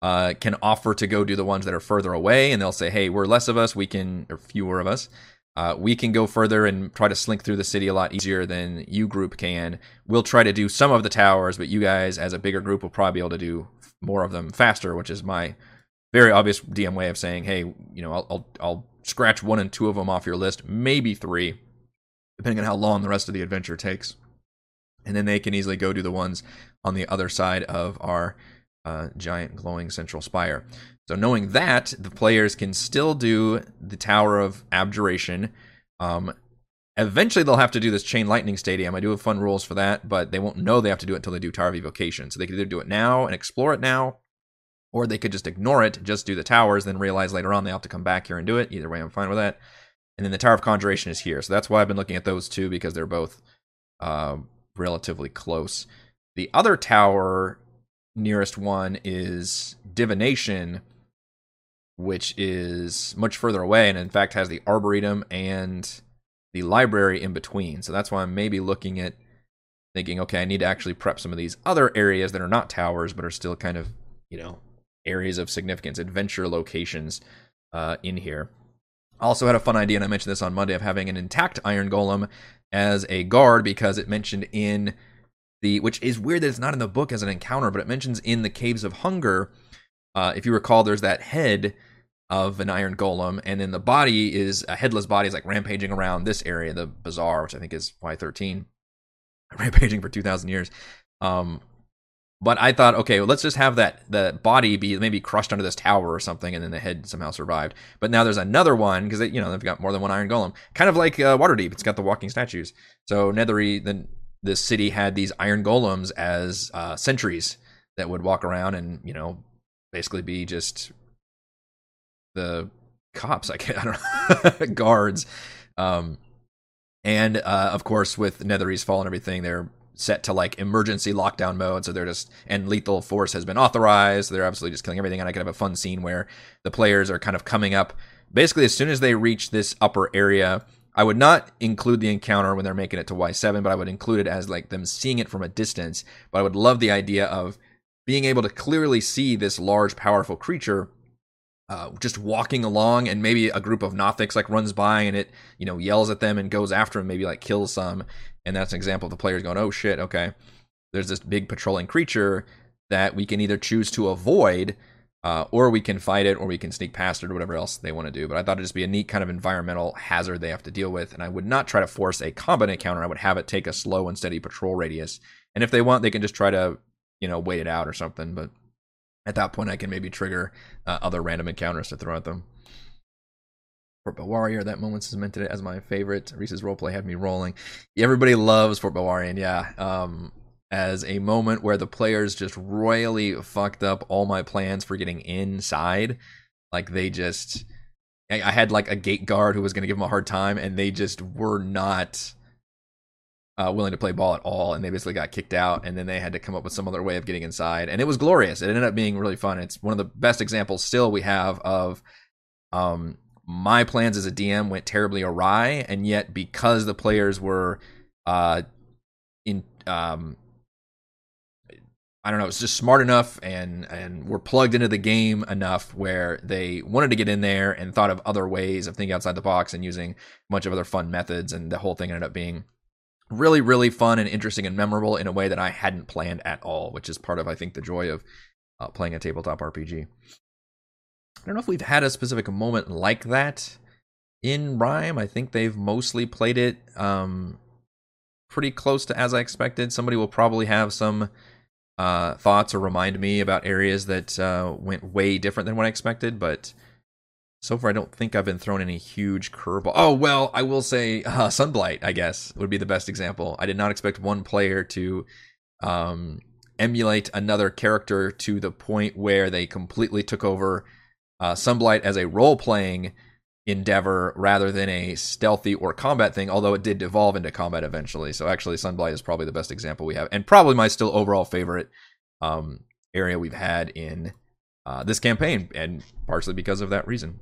uh, can offer to go do the ones that are further away, and they'll say, "Hey, we're less of us. We can, or fewer of us. Uh, we can go further and try to slink through the city a lot easier than you group can. We'll try to do some of the towers, but you guys, as a bigger group, will probably be able to do more of them faster." Which is my very obvious DM way of saying, "Hey, you know, I'll, I'll, I'll scratch one and two of them off your list, maybe three, depending on how long the rest of the adventure takes." And then they can easily go do the ones on the other side of our uh, giant glowing central spire. So knowing that, the players can still do the Tower of Abjuration. Um, eventually, they'll have to do this Chain Lightning Stadium. I do have fun rules for that, but they won't know they have to do it until they do Tower of Evocation. So they could either do it now and explore it now, or they could just ignore it, just do the towers, then realize later on they have to come back here and do it. Either way, I'm fine with that. And then the Tower of Conjuration is here. So that's why I've been looking at those two because they're both uh, relatively close. The other tower nearest one is divination which is much further away and in fact has the arboretum and the library in between so that's why i'm maybe looking at thinking okay i need to actually prep some of these other areas that are not towers but are still kind of you know areas of significance adventure locations uh, in here also had a fun idea and i mentioned this on monday of having an intact iron golem as a guard because it mentioned in the which is weird that it's not in the book as an encounter, but it mentions in the Caves of Hunger. Uh, if you recall, there's that head of an iron golem, and then the body is a headless body is like rampaging around this area, the bazaar, which I think is Y13, rampaging for two thousand years. Um, but I thought, okay, well, let's just have that the body be maybe crushed under this tower or something, and then the head somehow survived. But now there's another one because you know they've got more than one iron golem, kind of like uh, Waterdeep. It's got the walking statues. So Netheril, the this city had these iron golems as uh, sentries that would walk around and you know basically be just the cops. I can't, I don't know, guards. Um, and uh, of course, with Netheril's Fall and everything, they're set to like emergency lockdown mode. So they're just and lethal force has been authorized. they're absolutely just killing everything. And I could have a fun scene where the players are kind of coming up. Basically, as soon as they reach this upper area, I would not include the encounter when they're making it to Y7, but I would include it as like them seeing it from a distance. But I would love the idea of being able to clearly see this large, powerful creature uh, just walking along and maybe a group of Nothics like runs by and it you know yells at them and goes after them maybe like kills some and that's an example of the players going oh shit okay. There's this big patrolling creature that we can either choose to avoid uh, or we can fight it or we can sneak past it or whatever else they want to do. But i thought it'd just be a neat kind of environmental hazard they have to deal with and i would not try to force a combat encounter. I would have it take a slow and steady patrol radius. And if they want they can just try to you know wait it out or something but at that point, I can maybe trigger uh, other random encounters to throw at them. Fort Warrior, that moment cemented it as my favorite. Reese's roleplay had me rolling. Everybody loves Fort Beluarian, yeah. Um, as a moment where the players just royally fucked up all my plans for getting inside. Like they just, I had like a gate guard who was going to give them a hard time, and they just were not uh, willing to play ball at all, and they basically got kicked out. And then they had to come up with some other way of getting inside, and it was glorious. It ended up being really fun. It's one of the best examples still we have of um, my plans as a DM went terribly awry, and yet because the players were uh, in um, I don't know, it's just smart enough and and were plugged into the game enough where they wanted to get in there and thought of other ways of thinking outside the box and using a bunch of other fun methods, and the whole thing ended up being really really fun and interesting and memorable in a way that i hadn't planned at all which is part of i think the joy of uh, playing a tabletop rpg i don't know if we've had a specific moment like that in Rime. i think they've mostly played it um, pretty close to as i expected somebody will probably have some uh, thoughts or remind me about areas that uh, went way different than what i expected but so far, I don't think I've been thrown any huge curveball. Oh well, I will say uh, Sunblight. I guess would be the best example. I did not expect one player to um, emulate another character to the point where they completely took over uh, Sunblight as a role-playing endeavor rather than a stealthy or combat thing. Although it did devolve into combat eventually. So actually, Sunblight is probably the best example we have, and probably my still overall favorite um, area we've had in uh, this campaign, and partially because of that reason.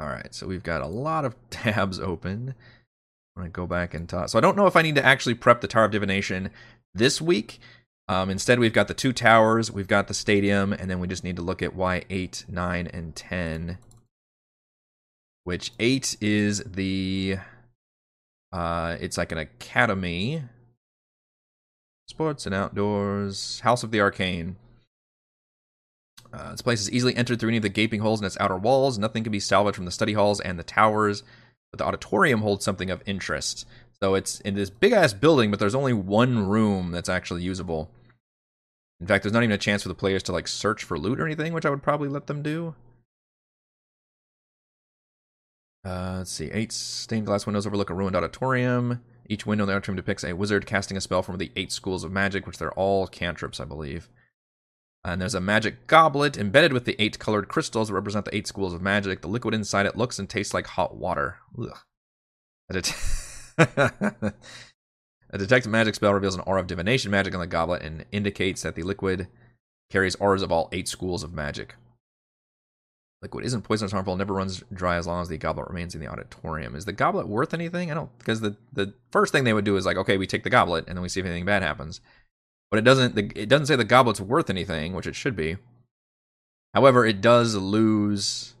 All right, so we've got a lot of tabs open. I'm to go back and talk. So I don't know if I need to actually prep the Tower of Divination this week. Um, instead, we've got the two towers, we've got the stadium, and then we just need to look at Y8, 9, and 10. Which 8 is the... Uh, it's like an academy. Sports and outdoors. House of the Arcane. Uh, this place is easily entered through any of the gaping holes in its outer walls. Nothing can be salvaged from the study halls and the towers, but the auditorium holds something of interest. So it's in this big ass building, but there's only one room that's actually usable. In fact, there's not even a chance for the players to like search for loot or anything, which I would probably let them do. Uh, let's see. Eight stained glass windows overlook a ruined auditorium. Each window in the auditorium depicts a wizard casting a spell from the eight schools of magic, which they're all cantrips, I believe. And there's a magic goblet embedded with the eight colored crystals that represent the eight schools of magic. The liquid inside it looks and tastes like hot water. Ugh. A, detect magic spell reveals an aura of divination magic on the goblet and indicates that the liquid carries auras of all eight schools of magic. Liquid isn't poisonous, or harmful, never runs dry as long as the goblet remains in the auditorium. Is the goblet worth anything? I don't because the the first thing they would do is like, okay, we take the goblet and then we see if anything bad happens but it doesn't it doesn't say the goblet's worth anything, which it should be. However, it does lose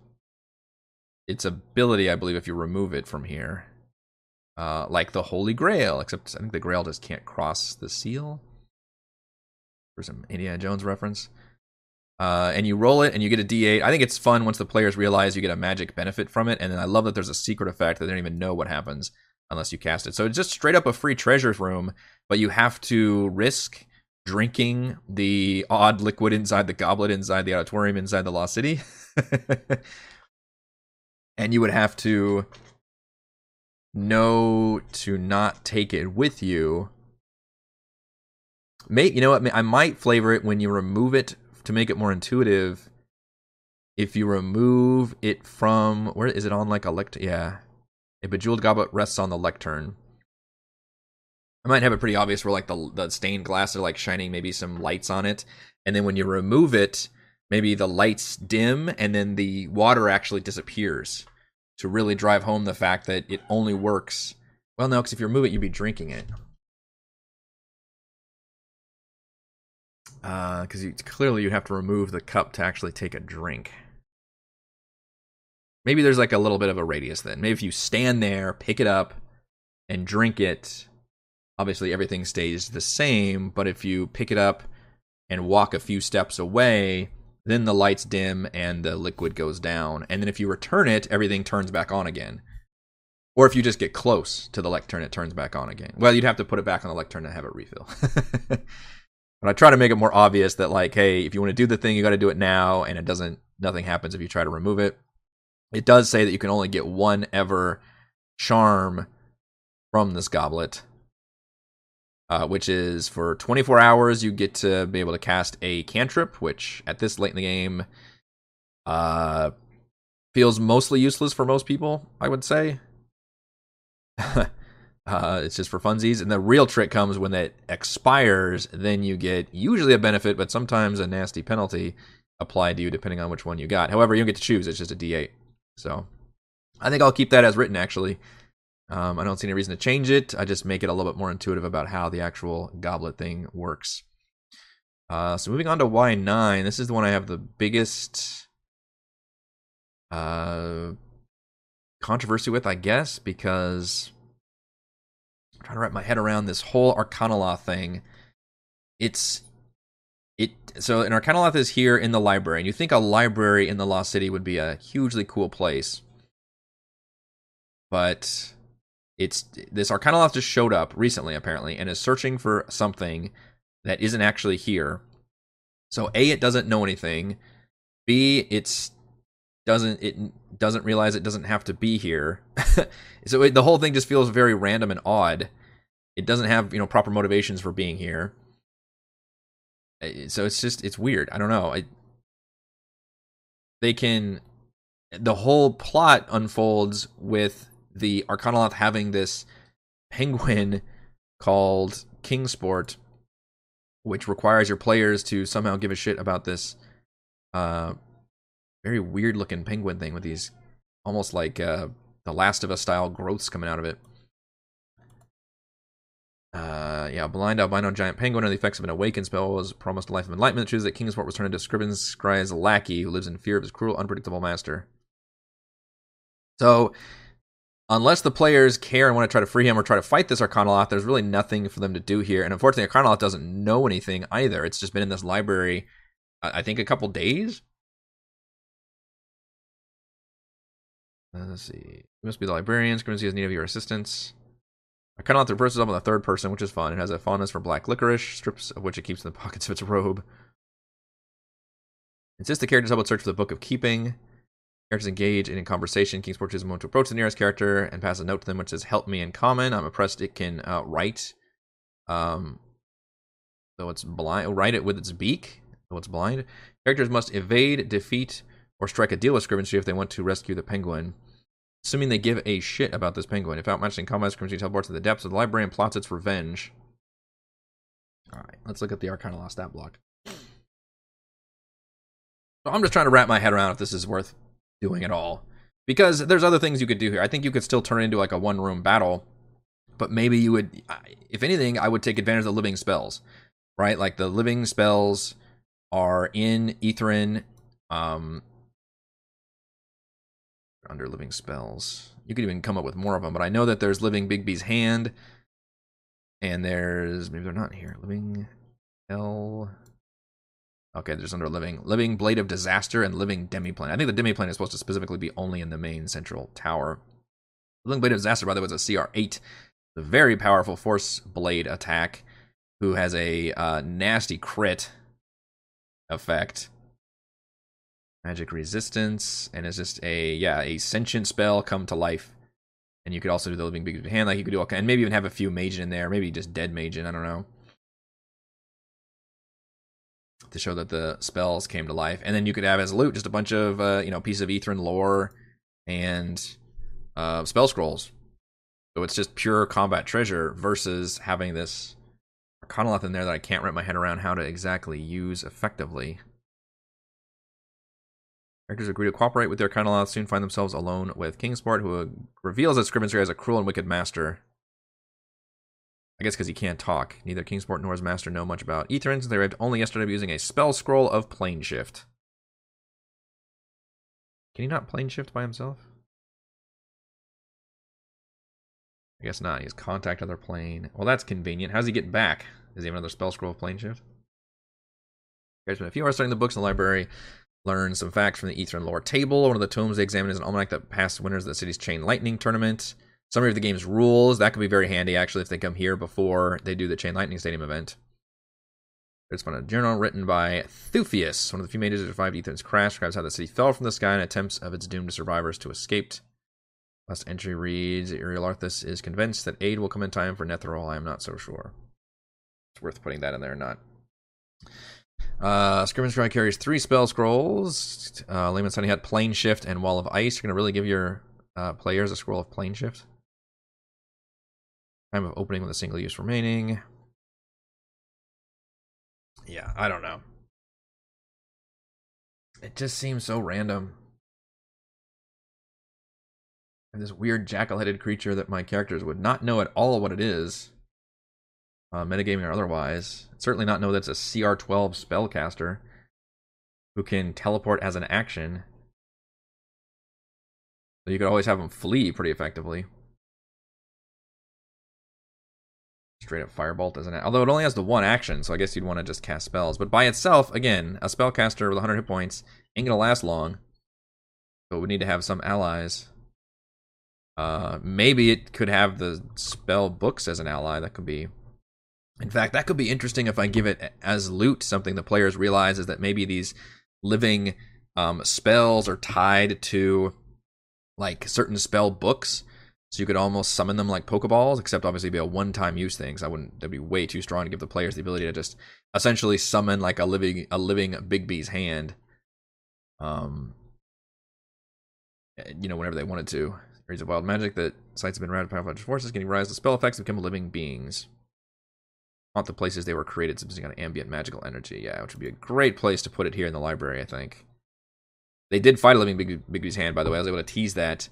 its ability, I believe, if you remove it from here. Uh, like the Holy Grail, except I think the Grail just can't cross the seal. For some Indiana Jones reference. Uh, and you roll it and you get a d8. I think it's fun once the players realize you get a magic benefit from it. And then I love that there's a secret effect that they don't even know what happens unless you cast it. So it's just straight up a free treasures room, but you have to risk drinking the odd liquid inside the goblet inside the auditorium inside the lost city and you would have to know to not take it with you. May, you know what? I might flavor it when you remove it to make it more intuitive. If you remove it from where is it on like a lect yeah. A bejeweled goblet rests on the lectern. I might have it pretty obvious where like the the stained glass are like shining maybe some lights on it, and then when you remove it, maybe the lights dim and then the water actually disappears to really drive home the fact that it only works. Well, no, because if you remove it, you'd be drinking it. Because uh, clearly you'd have to remove the cup to actually take a drink. maybe there's like a little bit of a radius then. Maybe if you stand there, pick it up, and drink it, obviously everything stays the same. But if you pick it up and walk a few steps away, then the lights dim and the liquid goes down. And then if you return it, everything turns back on again. Or if you just get close to the lectern, it turns back on again. Well, you'd have to put it back on the lectern to have it refill. but I try to make it more obvious that, like, hey, if you want to do the thing, you got to do it now, and it doesn't. Nothing happens if you try to remove it. It does say that you can only get one ever charm from this goblet, uh, which is for 24 hours. You get to be able to cast a cantrip, which at this late in the game uh, feels mostly useless for most people. I would say. uh, it's just for funsies, and the real trick comes when it expires. Then you get usually a benefit, but sometimes a nasty penalty applied to you depending on which one you got. However, you don't get to choose; it's just a D8. So I think I'll keep that as written actually. Um, I don't see any reason to change it. I just make it a little bit more intuitive about how the actual goblet thing works. Uh, so moving on to Y9, this is the one I have the biggest uh, controversy with, I guess, because I'm trying to wrap my head around this whole Arcanaloth thing. It's it so an Arcanaloth is here in the library, and you think a library in the Lost City would be a hugely cool place, but it's this Arcanaloth just showed up recently, apparently, and is searching for something that isn't actually here. So a, it doesn't know anything. B, it's doesn't it doesn't realize it doesn't have to be here. so it, the whole thing just feels very random and odd. It doesn't have you know proper motivations for being here. So it's just it's weird. I don't know. I, they can the whole plot unfolds with the Arcanaloth having this penguin called Kingsport, which requires your players to somehow give a shit about this uh, very weird looking penguin thing with these almost like uh, the Last of Us style growths coming out of it. Uh, yeah, blind albino giant penguin and the effects of an awakened spell was promised a life of enlightenment. Chooses that Kingsport was turned into Scribbin Scry's lackey who lives in fear of his cruel, unpredictable master. So, unless the players care and want to try to free him or try to fight this Arcanaloth, there's really nothing for them to do here. And unfortunately, Arcanaloth doesn't know anything either. It's just been in this library, I think, a couple days. Uh, let's see. You must be the librarian. Scribbin has need of your assistance. The person up on the third person, which is fun. It has a fondness for black licorice, strips of which it keeps in the pockets of its robe. Insists the characters help search for the Book of Keeping. Characters engage in a conversation. Kingsport chooses a moment to approach the nearest character and pass a note to them which says, Help me in common. I'm impressed it can uh, write. Um, so it's blind. Write it with its beak. So it's blind. Characters must evade, defeat, or strike a deal with Scribbin if they want to rescue the penguin. Assuming they give a shit about this penguin. If outmatched in combat, Scrimsy teleports to the depths of the library and plots its revenge. Alright, let's look at the Arcana stat block. So I'm just trying to wrap my head around if this is worth doing it all. Because there's other things you could do here. I think you could still turn into like a one room battle, but maybe you would, if anything, I would take advantage of the living spells, right? Like the living spells are in Ythryn. Um, under living spells. You could even come up with more of them, but I know that there's living Bigby's hand, and there's maybe they're not here. Living hell. Okay, there's under living living blade of disaster and living demiplane. I think the demiplane is supposed to specifically be only in the main central tower. Living blade of disaster, by the way, was a CR8, a very powerful force blade attack, who has a uh, nasty crit effect magic resistance, and it's just a yeah a sentient spell come to life. And you could also do the living big hand, like you could do all and maybe even have a few Magen in there, maybe just dead Magen, I don't know. To show that the spells came to life, and then you could have as loot just a bunch of uh, you know pieces of Ythryn lore and uh, spell scrolls. So it's just pure combat treasure versus having this Arcanaloth in there that I can't wrap my head around how to exactly use effectively. Characters agree to cooperate with their Arcanoloth, soon find themselves alone with Kingsport, who reveals that Scribbin has a cruel and wicked master. I guess because he can't talk. Neither Kingsport nor his master know much about Ythryn, they arrived only yesterday using a spell scroll of plane shift. Can he not plane shift by himself? I guess not. He's contact other plane. Well, that's convenient. How's he get back? Does he have another spell scroll of plane shift? If you are studying the books in the library, learn some facts from the Aether lore table. One of the tomes they examine is an almanac that past winners of the city's chain lightning tournament. Summary of the game's rules. That could be very handy actually if they come here before they do the chain lightning stadium event. Been a journal written by Thufius, one of the few mages who survived Aether's crash, describes how the city fell from the sky and attempts of its doomed survivors to escape. Last entry reads Arthas is convinced that aid will come in time for Netheril. I am not so sure. It's worth putting that in there, or not. Uh, Scrimmage Cry carries three spell scrolls. Uh, Layman Sunny had Plane Shift and Wall of Ice. You're going to really give your uh, players a scroll of Plane Shift. Chime of opening with a single use remaining. Yeah, I don't know. It just seems so random and this weird jackal-headed creature that my characters would not know at all what it is, uh, metagaming or otherwise. Certainly not know that's a CR12 spellcaster who can teleport as an action. So you could always have him flee pretty effectively. Straight up firebolt doesn't it? although it only has the one action, so I guess you'd want to just cast spells. But by itself, again, a spellcaster with 100 hit points ain't gonna last long. But we need to have some allies. Uh, maybe it could have the spell books as an ally. That could be. In fact, that could be interesting if I give it as loot. Something the players realize is that maybe these living um, spells are tied to like certain spell books. So you could almost summon them like Pokeballs, except obviously be a one-time use thing. So I wouldn't. That'd be way too strong to give the players the ability to just essentially summon like a living a living Bigby's hand. Um, you know, whenever they wanted to. Areas of wild magic that sites have been routed by powerful forces, getting rise. The spell effects become living beings. Not the places they were created, subsisting on ambient magical energy. Yeah, which would be a great place to put it here in the library, I think. They did fight a living Big, Bigby's hand, by the way. I was able to tease that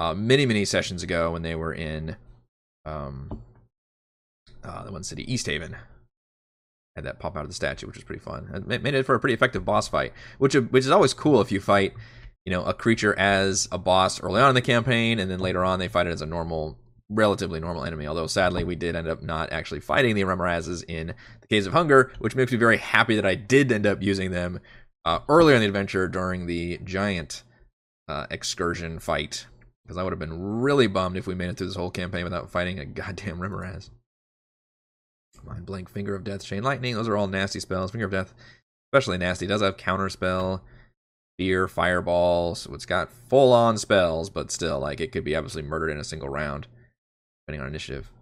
uh, many, many sessions ago when they were in um, uh, the one city, Easthaven. Had that pop out of the statue, which was pretty fun. It made it for a pretty effective boss fight, which which is always cool if you fight you know a creature as a boss early on in the campaign, and then later on they fight it as a normal, relatively normal enemy. Although sadly we did end up not actually fighting the Remorhazes in the Caves of Hunger, which makes me very happy that I did end up using them uh, earlier in the adventure during the giant uh, excursion fight. Because I would have been really bummed if we made it through this whole campaign without fighting a goddamn Remorhaz. Mind Blank, Finger of Death, Chain Lightning, those are all nasty spells. Finger of Death, especially nasty, does have counter spell fear, fireball. So it's got full on spells, but still, like it could be absolutely murdered in a single round, depending on initiative.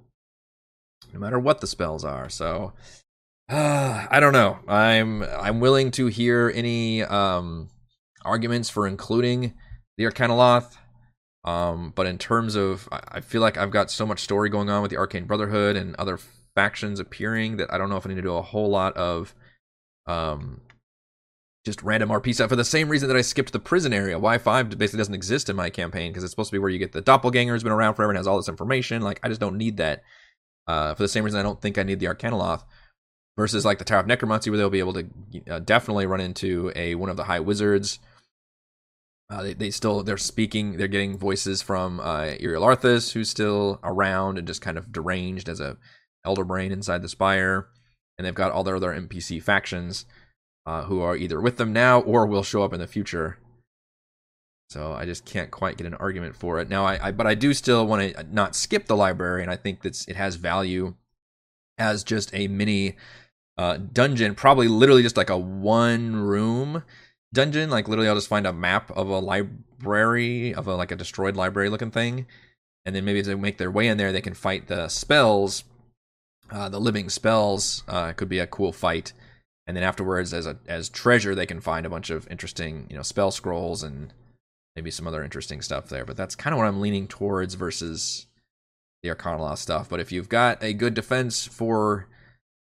No matter what the spells are. So uh, I don't know. I'm I'm willing to hear any um, arguments for including the Arcanaloth. Um, but in terms of, I feel like I've got so much story going on with the Arcane Brotherhood and other factions appearing that I don't know if I need to do a whole lot of um, just random RP stuff for the same reason that I skipped the prison area. Y5 basically doesn't exist in my campaign because it's supposed to be where you get the doppelganger who's been around forever and has all this information. Like, I just don't need that. Uh, for the same reason I don't think I need the Arcanaloth. Versus like the Tower of Necromancy, where they'll be able to uh, definitely run into a one of the High Wizards. Uh, they, they still they're speaking, they're getting voices from uh, Iriolarthas, who's still around and just kind of deranged as a elder brain inside the spire, and they've got all their other NPC factions uh, who are either with them now or will show up in the future. So I just can't quite get an argument for it now. I, I but I do still want to not skip the library, and I think that it has value as just a mini uh, dungeon, probably literally just like a one room dungeon. Like literally, I'll just find a map of a library of a like a destroyed library looking thing, and then maybe as they make their way in there, they can fight the spells. Uh, the living spells uh, could be a cool fight and then afterwards as a as treasure they can find a bunch of interesting you know spell scrolls and maybe some other interesting stuff there but that's kind of what i'm leaning towards versus the arcana stuff but if you've got a good defense for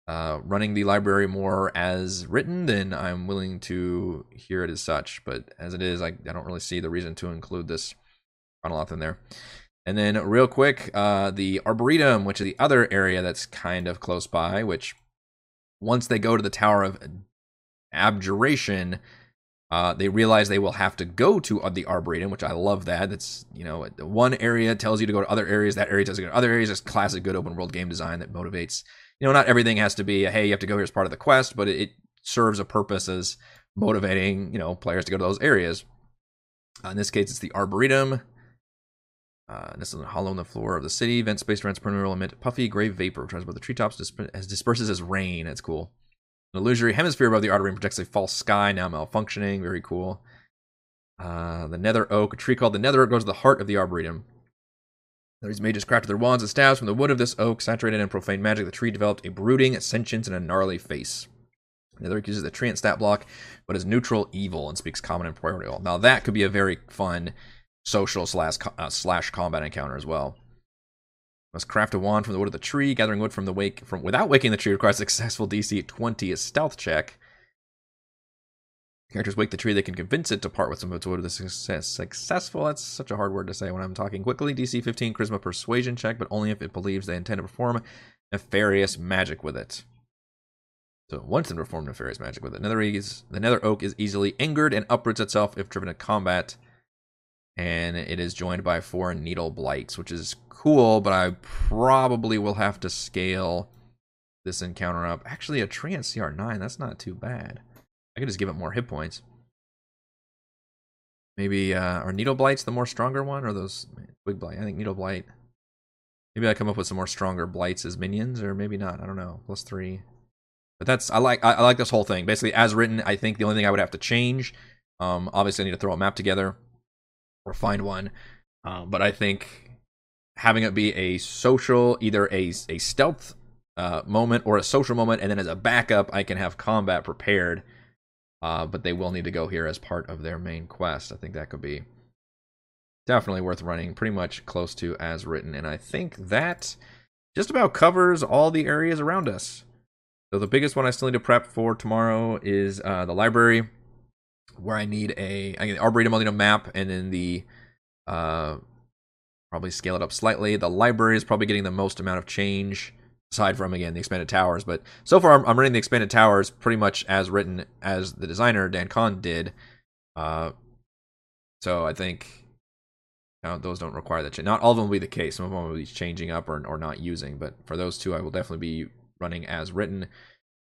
uh, running the library more as written then i'm willing to hear it as such but as it is i, I don't really see the reason to include this arcana in there and then real quick uh, the arboretum which is the other area that's kind of close by which once they go to the Tower of Abjuration, Uh, they realize they will have to go to uh, the arboretum, which I love that. That's you know one area tells you to go to other areas. That area tells you to go to other areas. It's classic good open world game design that motivates. You know, not everything has to be hey you have to go here as part of the quest, but it, serves a purpose as motivating you know players to go to those areas. Uh, in this case, it's the arboretum. Uh, this is a hollow in the floor of the city. Vent space around will emit puffy gray vapor, which above the treetops disp- as disperses as rain. That's cool. An illusory hemisphere above the artery projects a false sky, now malfunctioning. Very cool. Uh, the nether oak, a tree called the nether oak, goes to the heart of the arboretum. These mages crafted their wands and staves from the wood of this oak, saturated in profane magic. The tree developed a brooding sentience and a gnarly face. Oak uses the treant stat block, but is neutral evil and speaks common and primordial. Now that could be a very fun social slash uh, slash combat encounter as well. Must craft a wand from the wood of the tree. Gathering wood from the wake from without waking the tree requires a successful DC 20 stealth check. Characters wake the tree, they can convince it to part with some of its wood. The success successful. That's such a hard word to say when I'm talking quickly. DC 15 charisma persuasion check, but only if it believes they intend to perform nefarious magic with it. So once they perform nefarious magic with it, nether is, the nether oak is easily angered and uproots itself if driven to combat and it is joined by four needle blights, which is cool, but I probably will have to scale this encounter up. Actually, a Treant CR9, that's not too bad. I could just give it more hit points. Maybe, uh, are Needle Blights the more stronger one, or those Twig Blight? I think Needle Blight. Maybe I come up with some more stronger Blights as minions, or maybe not. I don't know. Plus three. But that's, I like, I, I like this whole thing. Basically, as written, I think the only thing I would have to change, um, obviously I need to throw a map together or find one. Um, but I think having it be a social, either a, a stealth uh, moment or a social moment, and then as a backup, I can have combat prepared. Uh, but they will need to go here as part of their main quest. I think that could be definitely worth running, pretty much close to as written. And I think that just about covers all the areas around us. So the biggest one I still need to prep for tomorrow is uh, the library where I need a I need Arboretum, I'll need a map, and then the uh, probably scale it up slightly. The library is probably getting the most amount of change, aside from again the expanded towers. But so far, I'm, I'm running the expanded towers pretty much as written as the designer Dan Kahn did. Uh, so I think those don't require that change. Not all of them will be the case. Some of them will be changing up or or not using. But for those two, I will definitely be running as written.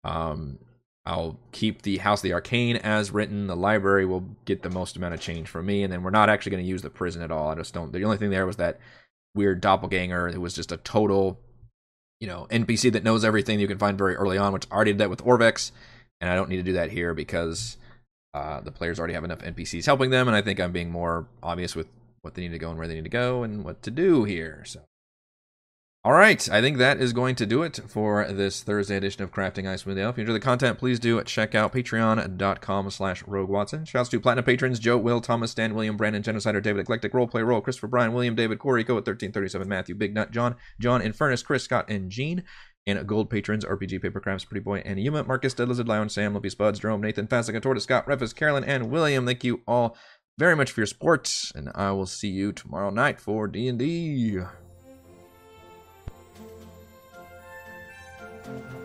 Um, I'll keep the House of the Arcane as written. The library will get the most amount of change from me, and then we're not actually going to use the prison at all. I just don't. The only thing there was that weird doppelganger. It was just a total, you know, NPC that knows everything you can find very early on, which I already did that with Orvex, and I don't need to do that here because uh, the players already have enough NPCs helping them, and I think I'm being more obvious with what they need to go and where they need to go and what to do here. So all right, I think that is going to do it for this Thursday edition of Crafting Icewind Dale. If you enjoy the content, please do check out patreon.com slash rogue watson. Shouts to Platinum patrons Joe, Will, Thomas, Dan, William, Brandon, Genocider, David, Eclectic, Roleplay, Roll, Christopher, Brian, William, David, Corey, Go at 1337, Matthew, Big Nut, John, John, Infernus, Chris, Scott, and Gene. And gold patrons, RPG Papercrafts, Pretty Boy, and Yuma, Marcus, Dead Lizard, Lion, Sam, Lumpy Spuds, Jerome, Nathan, Fasica, Tortoise, Scott, Refus, Carolyn, and William. Thank you all very much for your support, and I will see you tomorrow night for D&D. Thank you.